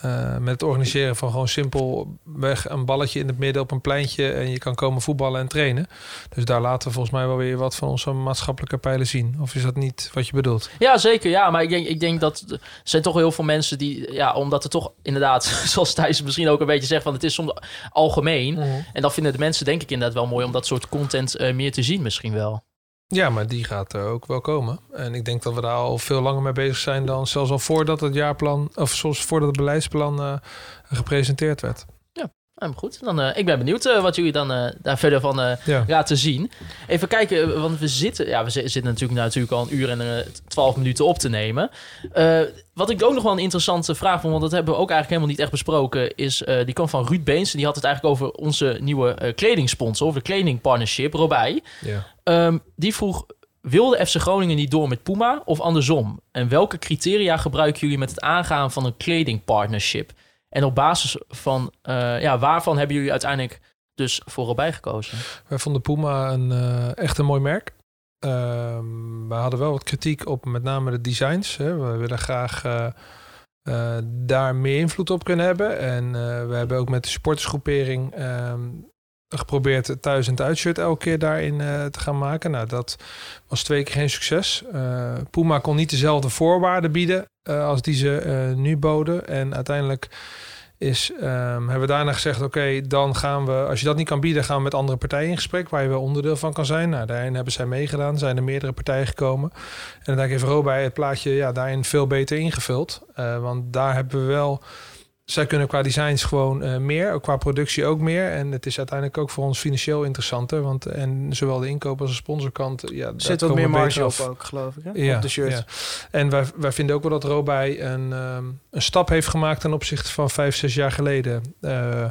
eh, met het organiseren van gewoon simpelweg een balletje in het midden op een pleintje en je kan komen voetballen en trainen. Dus daar laten we volgens mij wel weer wat van onze maatschappelijke pijlen zien. Of is dat niet wat je bedoelt? Ja, zeker. Ja, maar ik denk, ik denk dat er zijn toch heel veel mensen die, ja, omdat het toch inderdaad, zoals Thijs misschien ook een beetje zegt, van het is soms algemeen. En dan vinden de mensen denk ik inderdaad wel mooi om dat soort content eh, meer te zien misschien wel. Ja, maar die gaat er ook wel komen. En ik denk dat we daar al veel langer mee bezig zijn dan zelfs al voordat het jaarplan, of zoals voordat het beleidsplan eh, gepresenteerd werd. Nou, goed, dan, eh, ik ben benieuwd eh, wat jullie dan eh, daar verder van Ja. laten zien. Even kijken, want we zitten, ja, we zi- zitten natuurlijk, natuurlijk al een uur en twaalf minuten op te nemen. Wat ik ook nog wel een interessante vraag vond, want dat hebben we ook eigenlijk helemaal niet echt besproken, is die kwam van Ruud Beens. Die had het eigenlijk over onze nieuwe kledingsponsor, of de kledingpartnership, Robij. Ja. Ehm, die vroeg, wilde FC Groningen niet door met Puma of andersom? En welke criteria gebruiken jullie met het aangaan van een kledingpartnership? En op basis van, eh, ja, waarvan hebben jullie uiteindelijk dus voor erbij gekozen? Wij vonden Puma een, eh, echt een mooi merk. Ehm, we hadden wel wat kritiek op met name de designs. Hè. We willen graag eh, daar meer invloed op kunnen hebben. En we hebben ook met de supportersgroepering ehm, geprobeerd het thuis- en het uitshirt elke keer daarin te gaan maken. Nou, dat was twee keer geen succes. Eh, Puma kon niet dezelfde voorwaarden bieden als die ze nu boden. En uiteindelijk is, ehm, hebben we daarna gezegd... oké, dan gaan we, als je dat niet kan bieden... gaan we met andere partijen in gesprek... waar je wel onderdeel van kan zijn. Nou, daarin hebben zij meegedaan. zijn er meerdere partijen gekomen. En uiteindelijk heeft Robij het plaatje ja, daarin veel beter ingevuld. Eh, want daar hebben we wel... Zij kunnen qua designs gewoon eh, meer, ook qua productie ook meer. En het is uiteindelijk ook voor ons financieel interessanter. Want en zowel de inkoop als de sponsorkant... Ja, zit wat meer marge op ook, geloof ik. Hè? Ja, op de shirt. ja. En wij, wij vinden ook wel dat Robij een, ehm, een stap heeft gemaakt ten opzichte van vijf, zes jaar geleden. Eh,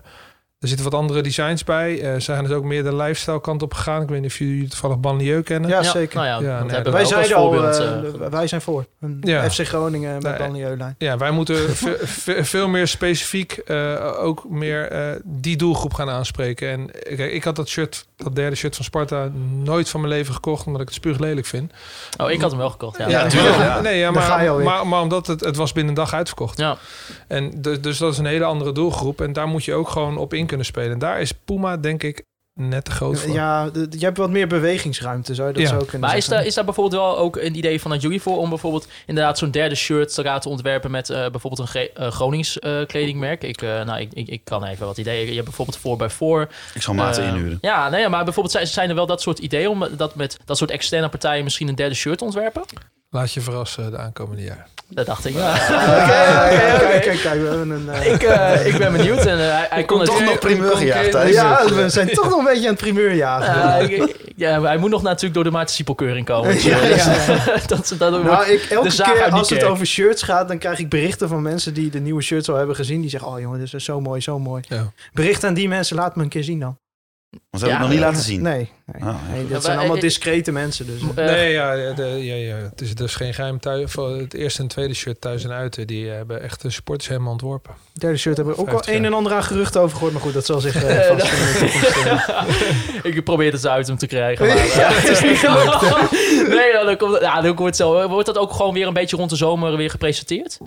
er zitten wat andere designs bij. Eh ze zijn dus ook meer de lifestyle kant op gegaan. Ik weet niet of jullie toevallig Banlieue kennen. Ja, zeker. Nou ja, Ja, nee, Wij wij al, eh, eh, wij zijn voor. Een Ja. FC Groningen met Nee. Banlieue-lijn. Ja, wij moeten ve- ve- veel meer specifiek eh, ook meer eh, die doelgroep gaan aanspreken. En kijk, ik had dat shirt, dat derde shirt van Sparta, nooit van mijn leven gekocht, omdat ik het spuug lelijk vind. oh, ik had hem wel gekocht. Ja, Ja, ja. tuurlijk. ja. Nee, ja, Daar ga je maar, alweer. maar, maar omdat het, het was binnen een dag uitverkocht. Ja. En dus, dus dat is een hele andere doelgroep. En daar moet je ook gewoon op in kunnen spelen. En daar is Puma, denk ik, net te groot voor. Ja, je hebt wat meer bewegingsruimte, zou je dat Ja. zo kunnen Maar is zeggen. daar, is daar bijvoorbeeld wel ook een idee vanuit jullie voor om bijvoorbeeld inderdaad zo'n derde shirt te laten ontwerpen met eh, bijvoorbeeld een Ge- eh, Gronings eh, kledingmerk? Ik, eh, nou, ik, ik, ik kan even wat ideeën. Je hebt bijvoorbeeld 4x4. Ik zal maten inhuren. Ja, nee, maar bijvoorbeeld zijn, zijn er wel dat soort ideeën om dat met dat soort externe partijen misschien een derde shirt te ontwerpen? Laat je verrassen de aankomende jaren. Dat dacht ik. Ja. Eh, ik, eh, ik ben benieuwd en eh, hij, kon het Toch nog primeur gejaagd, ja, we zijn toch nog een beetje aan het primeur jagen. Ja, hij moet nog natuurlijk door de Maarten Siepelkeuring komen. Dus, Ja, ja, dat, dat wordt- Nou, ik, elke keer als het over shirts gaat, dan krijg ik berichten van mensen die de nieuwe shirts al hebben gezien. Die zeggen, oh jongen, dit is zo mooi, zo mooi. Ja. Bericht aan die mensen, laat me een keer zien dan. Want ze hebben het nog niet laten zien. Nee, nee, Ah, ja. nee, dat zijn allemaal eh, discrete mensen. Dus. Eh, nee, ja, de, ja, ja, het is dus geen geheim. Thuis, voor het eerste en tweede shirt thuis en uit, die hebben echt de supporters helemaal ontworpen. derde shirt hebben we ook al 50 een en ander aan geruchten over gehoord. Maar goed, dat zal zich eh, vast in de toekomst... eh, ik probeer het uit hem te krijgen. Maar, ja, het is niet gelukt. nee, dan, komt, ja, dan wordt, het zo. wordt dat ook gewoon weer een beetje rond de zomer weer gepresenteerd?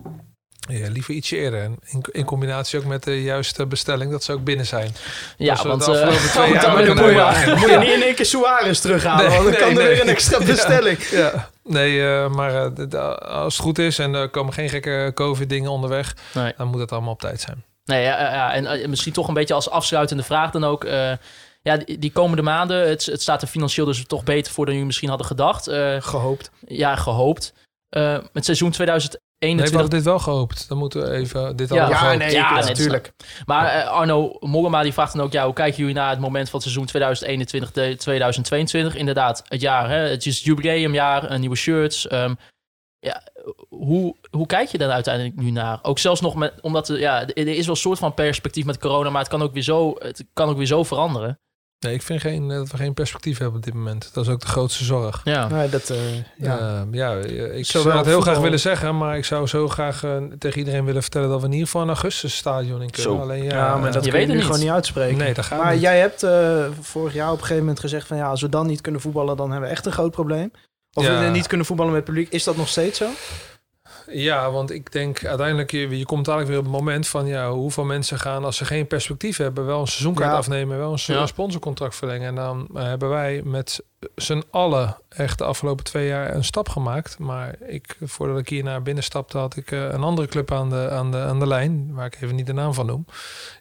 Ja, liever ietsje eerder. In, in combinatie ook met de juiste bestelling, dat ze ook binnen zijn. Ja, want... twee jaar dan moet je niet in één keer Suarez terughalen, Nee, want dan nee, kan er weer een extra bestelling. Ja, nee, eh, maar eh, als het goed is en er komen geen gekke COVID-dingen onderweg, dan moet het allemaal op tijd zijn. Nee, ja, ja, en misschien toch een beetje als afsluitende vraag dan ook. ja, die, die komende maanden, het, het staat er financieel dus toch beter voor dan jullie misschien hadden gedacht. Eh, Gehoopt. ja, gehoopt. Eh het seizoen Nee, we 2021. hadden dit wel gehoopt. Dan moeten we even dit Ja. allemaal Ja, nee, Ja, nee, natuurlijk. Maar eh, Arno Mollema die vraagt dan ook, ja, hoe kijken jullie naar het moment van het seizoen 2021, de- 2022? Inderdaad, het jaar, hè? het is jubileumjaar, eh, nieuwe shirts. ehm, ja, hoe, hoe kijk je daar uiteindelijk nu naar? Ook zelfs nog met, omdat er, ja, er is wel een soort van perspectief met corona, maar het kan ook weer zo, het kan ook weer zo veranderen. Nee, ik vind geen, eh, dat we geen perspectief hebben op dit moment. Dat is ook de grootste zorg. Ja. Nee, dat, eh, ja. Ja eh, ik Zowel zou het heel graag willen zeggen, maar ik zou zo graag tegen iedereen willen vertellen dat we in ieder geval een augustus stadion in kunnen. Zo. Alleen ja, Ja, maar dat je kun je weet nu het gewoon niet. uitspreken. nee, dat gaat Maar niet. jij hebt eh, vorig jaar op een gegeven moment gezegd van ja, als we dan niet kunnen voetballen, dan hebben we echt een groot probleem. Of Ja. we niet kunnen voetballen met publiek. Is dat nog steeds zo? Ja, want ik denk uiteindelijk, je, je komt dadelijk weer op het moment van ja, hoeveel mensen gaan als ze geen perspectief hebben, wel een seizoenkaart Ja. afnemen, wel een Ja. sponsorcontract verlengen. En dan eh, hebben wij met z'n allen echt de afgelopen twee jaar een stap gemaakt. Maar ik, voordat ik hier naar binnen stapte, had ik eh, een andere club aan de, aan, de, aan de lijn, waar ik even niet de naam van noem.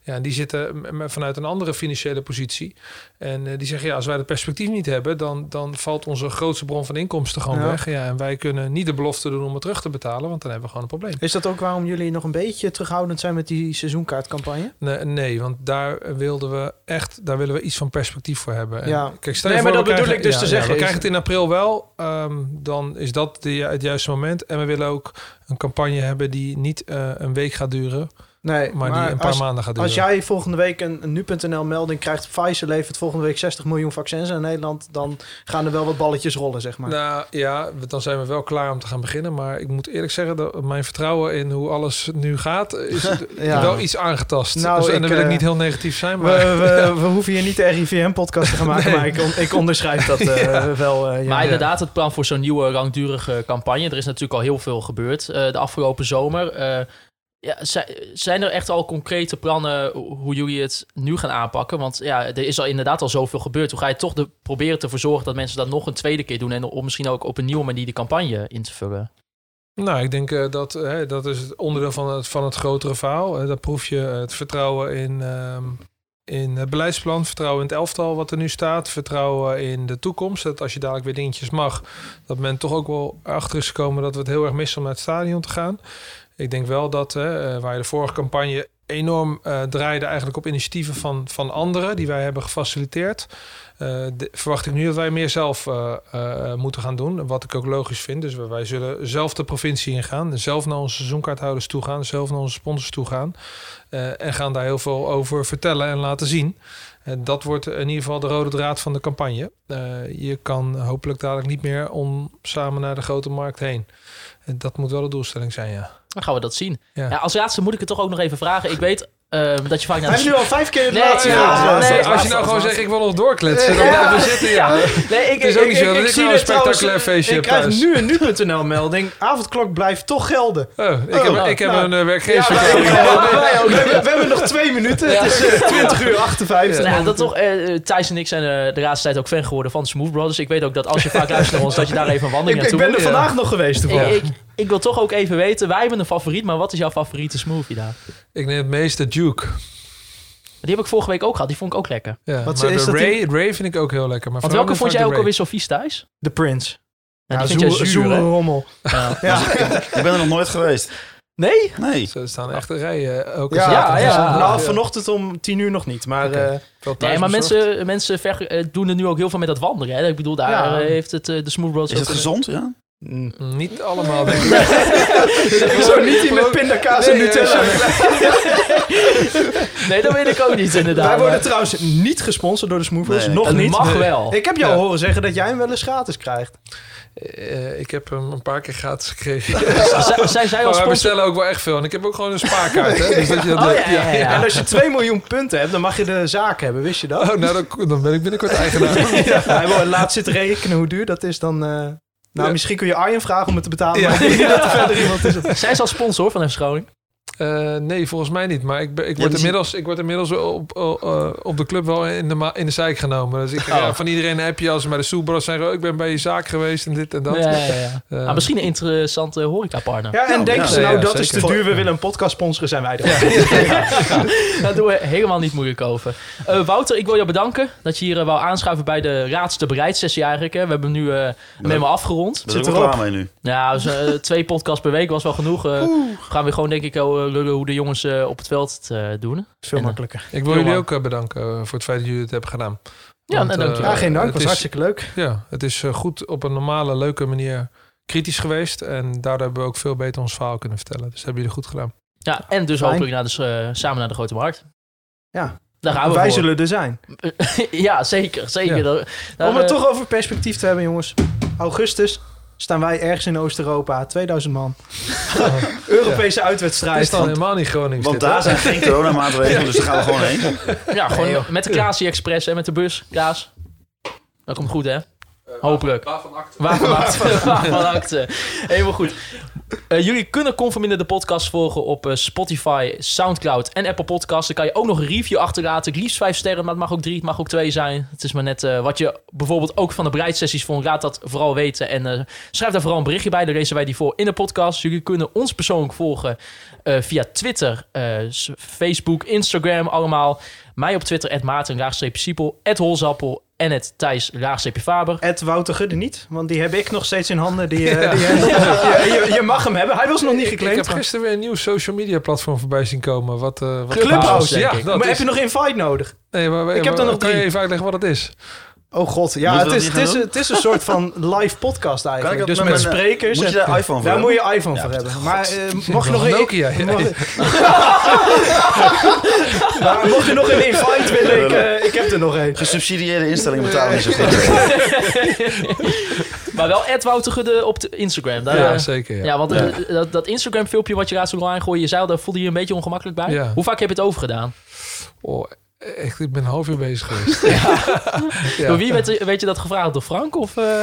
Ja, en die zitten vanuit een andere financiële positie. En eh, die zeggen, ja, als wij het perspectief niet hebben, dan, dan valt onze grootste bron van inkomsten gewoon Ja. weg. Ja, en wij kunnen niet de belofte doen om het terug te betalen, want dan hebben we gewoon een probleem. Is dat ook waarom jullie nog een beetje terughoudend zijn met die seizoenkaartcampagne? Nee, nee, want daar wilden we echt, daar willen we iets van perspectief voor hebben. En Ja. Kijk, stel Nee, maar dat bedoel dus te zeggen, We is- krijgen het in april wel, ehm, dan is dat de, het juiste moment. En we willen ook een campagne hebben die niet eh, een week gaat duren. Nee, maar, die een paar als, maanden gaat duren. als jij volgende week een, een nu.nl melding krijgt... Pfizer levert volgende week 60 miljoen vaccins in Nederland... dan gaan er wel wat balletjes rollen, zeg maar. Nou ja, dan zijn we wel klaar om te gaan beginnen. Maar ik moet eerlijk zeggen dat mijn vertrouwen in hoe alles nu gaat, is Ja. wel iets aangetast. Nou, dus, en ik, dan wil ik eh, niet heel negatief zijn, We, maar we, we hoeven hier niet de RIVM-podcast te gaan maken, Nee. maar ik, on- ik onderschrijf dat eh, wel. eh, ja. Maar inderdaad, het plan voor zo'n nieuwe langdurige campagne. Er is natuurlijk al heel veel gebeurd eh, de afgelopen zomer. Eh, ja, zi- zijn er echt al concrete plannen hoe jullie het nu gaan aanpakken? Want ja, er is al inderdaad al zoveel gebeurd. Hoe ga je toch proberen te verzorgen dat mensen dat nog een tweede keer doen... en om misschien ook op een nieuwe manier die campagne in te vullen? Nou, ik denk eh, dat hè, dat is het onderdeel van het, van het grotere verhaal. Uh, dat proef je het vertrouwen in, ehm, in het beleidsplan, vertrouwen in het elftal wat er nu staat, vertrouwen in de toekomst. Dat als je dadelijk weer dingetjes mag, dat men toch ook wel achter is gekomen dat we het heel erg missen om naar het stadion te gaan. Ik denk wel dat hè, uh, waar je de vorige campagne enorm uh, draaide eigenlijk op initiatieven van, van anderen die wij hebben gefaciliteerd. De, verwacht ik nu dat wij meer zelf moeten gaan doen. Wat ik ook logisch vind. Dus wij zullen zelf de provincie ingaan. Zelf naar onze seizoenkaarthouders toe gaan. Zelf naar onze sponsors toe gaan. En gaan daar heel veel over vertellen en laten zien. En dat wordt in ieder geval de rode draad van de campagne. Je kan hopelijk dadelijk niet meer om samen naar de grote markt heen. En dat moet wel de doelstelling zijn, ja. Dan gaan we dat zien. Ja. Ja, als laatste moet ik het toch ook nog even vragen. Ik weet uh, dat je vaak naar Hij heeft nu al vijf keer het Nee, laatste ja, nee, Ja, als je nou gewoon laatste. zegt, ik wil nog doorkletsen, dan Ja. blijven we zitten, ja. Nee, ik, Het is ik, niet zo ik, dat ik ik zie nou een spectaculair feestje Ik krijg thuis. nu een nu.nl melding. Avondklok blijft toch gelden. Oh, ik heb, Oh, ik heb nou. een Ja, wij- wij ook. we, hebben, we hebben nog twee minuten. Ja. Het is uh, 20 uur 58. Nou ja, dat toch, eh, Thijs en ik zijn eh, de laatste tijd ook fan geworden van Smooth Brothers. Ik weet ook dat als je vaak luistert naar ons, dat je daar even een wandeling ik, ik naartoe ben er vandaag nog geweest toevallig. Ik, wil toch ook even weten, wij hebben een favoriet, maar wat is jouw favoriete smoothie daar? Ik neem het meeste Duke. Die heb ik vorige week ook gehad, die vond ik ook lekker. Ja, Wat maar is de dat Ray, Ray vind ik ook heel lekker. Maar Want welke vond jij ook alweer zo vies thuis? De Prince. Ja, Ja, die vind jij zoe- zuur, zoere hè? rommel. Ja. Ja. Ik ben er nog nooit geweest. Nee? Nee. Er staan echt rijen. Ook Ja, Ja, ja. Nou, vanochtend om 10 uur nog niet. Maar eh, Nee, maar mensen, mensen ver, eh, doen er nu ook heel veel met dat wandelen. Hè? Ik bedoel, daar Ja. eh, heeft het, eh, de Smooth Brothers Is het gezond? Ja. Mm. Niet allemaal, denk ik. ik zou niet die met pindakaas en Nee, Nutella. Nee, dat weet ik ook niet inderdaad. Wij worden maar trouwens niet gesponsord door de Smoothers. Nee. Nog niet. mag Nee. wel. Ik heb jou Ja. horen zeggen dat jij hem wel eens gratis krijgt. Eh, ik heb hem een paar keer gratis gekregen. Zij wij sponsor? bestellen ook wel echt veel. En ik heb ook gewoon een spaarkaart. Hè? Dus dat je dat Oh, weet. ja, ja, ja. En als je 2 miljoen punten hebt, dan mag je de zaak hebben. Wist je dat? Oh, nou, dan, dan ben ik binnenkort eigenaar. Ja, hij wil laatst zitten rekenen hoe duur dat is. Dan, eh, nou, Ja. misschien kun je Arjen vragen om het te betalen. Ja. Maar ik denk niet dat er verder iemand is. Zijn ze als sponsor van FC Eh, nee, volgens mij niet. Maar ik, ik, word, inmiddels, ik word inmiddels op, uh, op de club wel in de, in de zeik genomen. Dus ik Oh. ja, van iedereen heb je als ze bij de Soelbros zeggen... Oh, ik ben bij je zaak geweest en dit en dat. Ja, ja, ja. Eh, Ah, misschien een interessante horecapartner. Ja, en Nou, denken ja. ze nou Ja, dat is te duur, we willen een podcast sponsoren, zijn wij er. Daar doen we helemaal niet moeilijk over. Eh, Wouter, ik wil jou bedanken dat je hier uh, wou aanschuiven bij de raadste bereidsessie eigenlijk. Hè. We hebben nu uh, hem helemaal afgerond. Daar ben ik Zit wel erop. klaar mee nu. Ja, dus, uh, twee podcasts per week was wel genoeg. Uh, gaan we gewoon denk ik uh, lullen hoe de jongens uh, op het veld het uh, doen. Veel En, makkelijker. Ik wil Heel jullie lang. ook uh, bedanken voor het feit dat jullie het hebben gedaan. Ja, Want, nou, dank je uh, Ja, geen dank. het was is- hartstikke leuk. Ja, het is uh, goed op een normale, leuke manier kritisch geweest. En daardoor hebben we ook veel beter ons verhaal kunnen vertellen. Dus dat hebben jullie goed gedaan. Ja, en dus Fijn. hopelijk naar de, uh, samen naar de grote markt. Ja. Daar gaan we Wij voor. zullen er zijn. ja, zeker. zeker. Ja. Daar- daar, Om het eh, toch over perspectief te hebben, jongens. Augustus staan wij ergens in Oost-Europa. 2000 man. Europese Het uitwedstrijd. is dan helemaal niet Gronings. Want daar zijn geen coronamaatregelen, dus daar gaan we gewoon heen. Ja, gewoon Nee, met de Klaasie Express, hè, met de bus. Klaas. Dat komt goed, hè? Hopelijk. Waarvan acte? Waarvan acte? Waarvan acte? Helemaal goed. Eh, jullie kunnen Conforminder de podcast volgen op eh, Spotify, Soundcloud en Apple Podcasts. Dan kan je ook nog een review achterlaten. Het liefst vijf sterren, maar het mag ook drie, het mag ook twee zijn. Het is maar net eh, wat je bijvoorbeeld ook van de bereidsessies vond. Laat dat vooral weten. En schrijf daar vooral een berichtje bij. Dan lezen wij die voor in de podcast. Jullie kunnen ons persoonlijk volgen via Twitter, Facebook, Instagram allemaal. Mij op Twitter, at Maarten, Holzappel en het Thijs, laagstreepje Faber. Ed Wouter Gudde niet, want die heb ik nog steeds in handen. Die, eh, die, je, je, je mag hem hebben. Hij was nog niet Ik geclaimd. heb gisteren weer een nieuw social media platform voorbij zien komen. Wat, eh wat Clubhouse, ja, ik. maar is- heb je nog invite nodig? Nee, maar, Ik heb er nog kan je even uitleggen wat het is? Oh god, ja, het is, het, is, het is een soort van live podcast Kan eigenlijk. Dus met eh, sprekers. Moet je en- daar iPhone voor daar moet je iPhone Ja, voor god. hebben. Maar eh, mocht je nog een... Nokia. Maar mocht je nog een invite willen, ik, eh, ik heb er nog één. Gesubsidieerde instellingen betalen niet zo goed. Maar wel Ed Wouter Gudde op de Instagram. Daar, Ja, zeker. Ja. Ja, want Ja. dat, dat Instagram-filmpje wat je laatst ook al aangooide, je zei al, daar voelde je je een beetje ongemakkelijk bij. Ja. Hoe vaak heb je het overgedaan? Oh, echt, ik ben een half uur bezig geweest. Ja. Door wie werd, weet je dat gevraagd? Door Frank? Of, eh?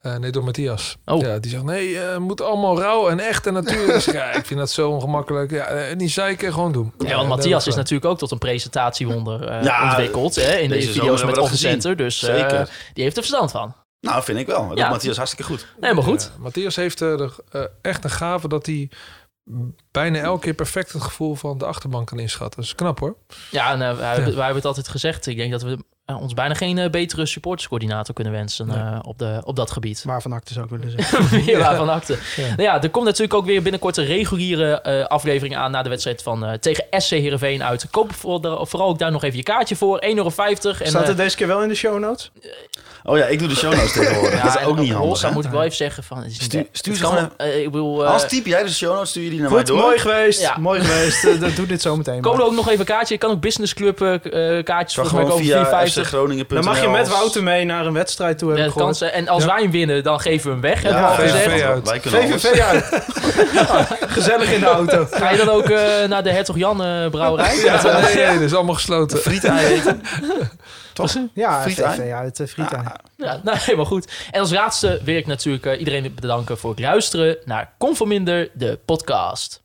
Eh, nee, door Matthias. Oh. Ja, die zegt, nee, eh, het moet allemaal rauw en echt en natuurlijk. Dus ja, ik vind dat zo ongemakkelijk. Ja, eh, niet zeiken, gewoon doen. Ja, want Matthias is natuurlijk ook tot een presentatiewonder eh, Ja, ontwikkeld. Hè, in de deze video's met Office. Center. Dus eh, Zeker. die heeft er verstand van. Nou, vind ik wel. Dat Ja. doet Matthias hartstikke goed. Helemaal goed. Ja, Matthias heeft eh, eh, echt een gave dat hij bijna elke keer perfect het gevoel van de achterban kan inschatten. Dat is knap hoor. Ja, en wij, hebben- wij hebben het altijd gezegd. Ik denk dat we eh, ons bijna geen eh, betere supporterscoördinator kunnen wensen eh, op, de, op dat gebied. Maar van acte zou ik willen zeggen. Weer waarvan acte. Ja. Nou ja, er komt natuurlijk ook weer binnenkort een reguliere eh, aflevering aan na de wedstrijd van, eh, tegen SC Heerenveen uit. Koop voor, vooral ook daar nog even je kaartje voor. 1,50 euro. En, Staat het deze keer wel in de show notes? Oh ja, ik doe de show notes tegenwoordig. dat is ook niet handig, hè? moet ik wel even zeggen van... Het is niet- Stuur- stuur ze kan- gewoon eh, ik bedoel, eh, Als typ jij de show notes, stuur je die naar mij Goed, door. mooi geweest. Ja. Mooi geweest. Dat- doe dit zo meteen. komen er ook nog even een kaartje. Je kan ook Business Club eh, eh, kaartjes volgens mij gewoon over via 4,50. fcgroningen.nl. Dan mag je met Wouter mee naar een wedstrijd toe, heb Ja, ik gehoord. kansen. En als Ja. wij hem winnen, dan geven we hem weg. hebben Ja, VVV uit. Wij. VVV uit. Gezellig in de auto. Ga je dan ook eh, naar de Hertog Jan eh, brouwerij? Ja, nee, nee, dat is allemaal gesloten. Frietei eten. Ja, Friet uit. eh, Friet. Ja, nou, helemaal goed. En als laatste wil ik natuurlijk eh, iedereen bedanken voor het luisteren naar Conforminder, de podcast.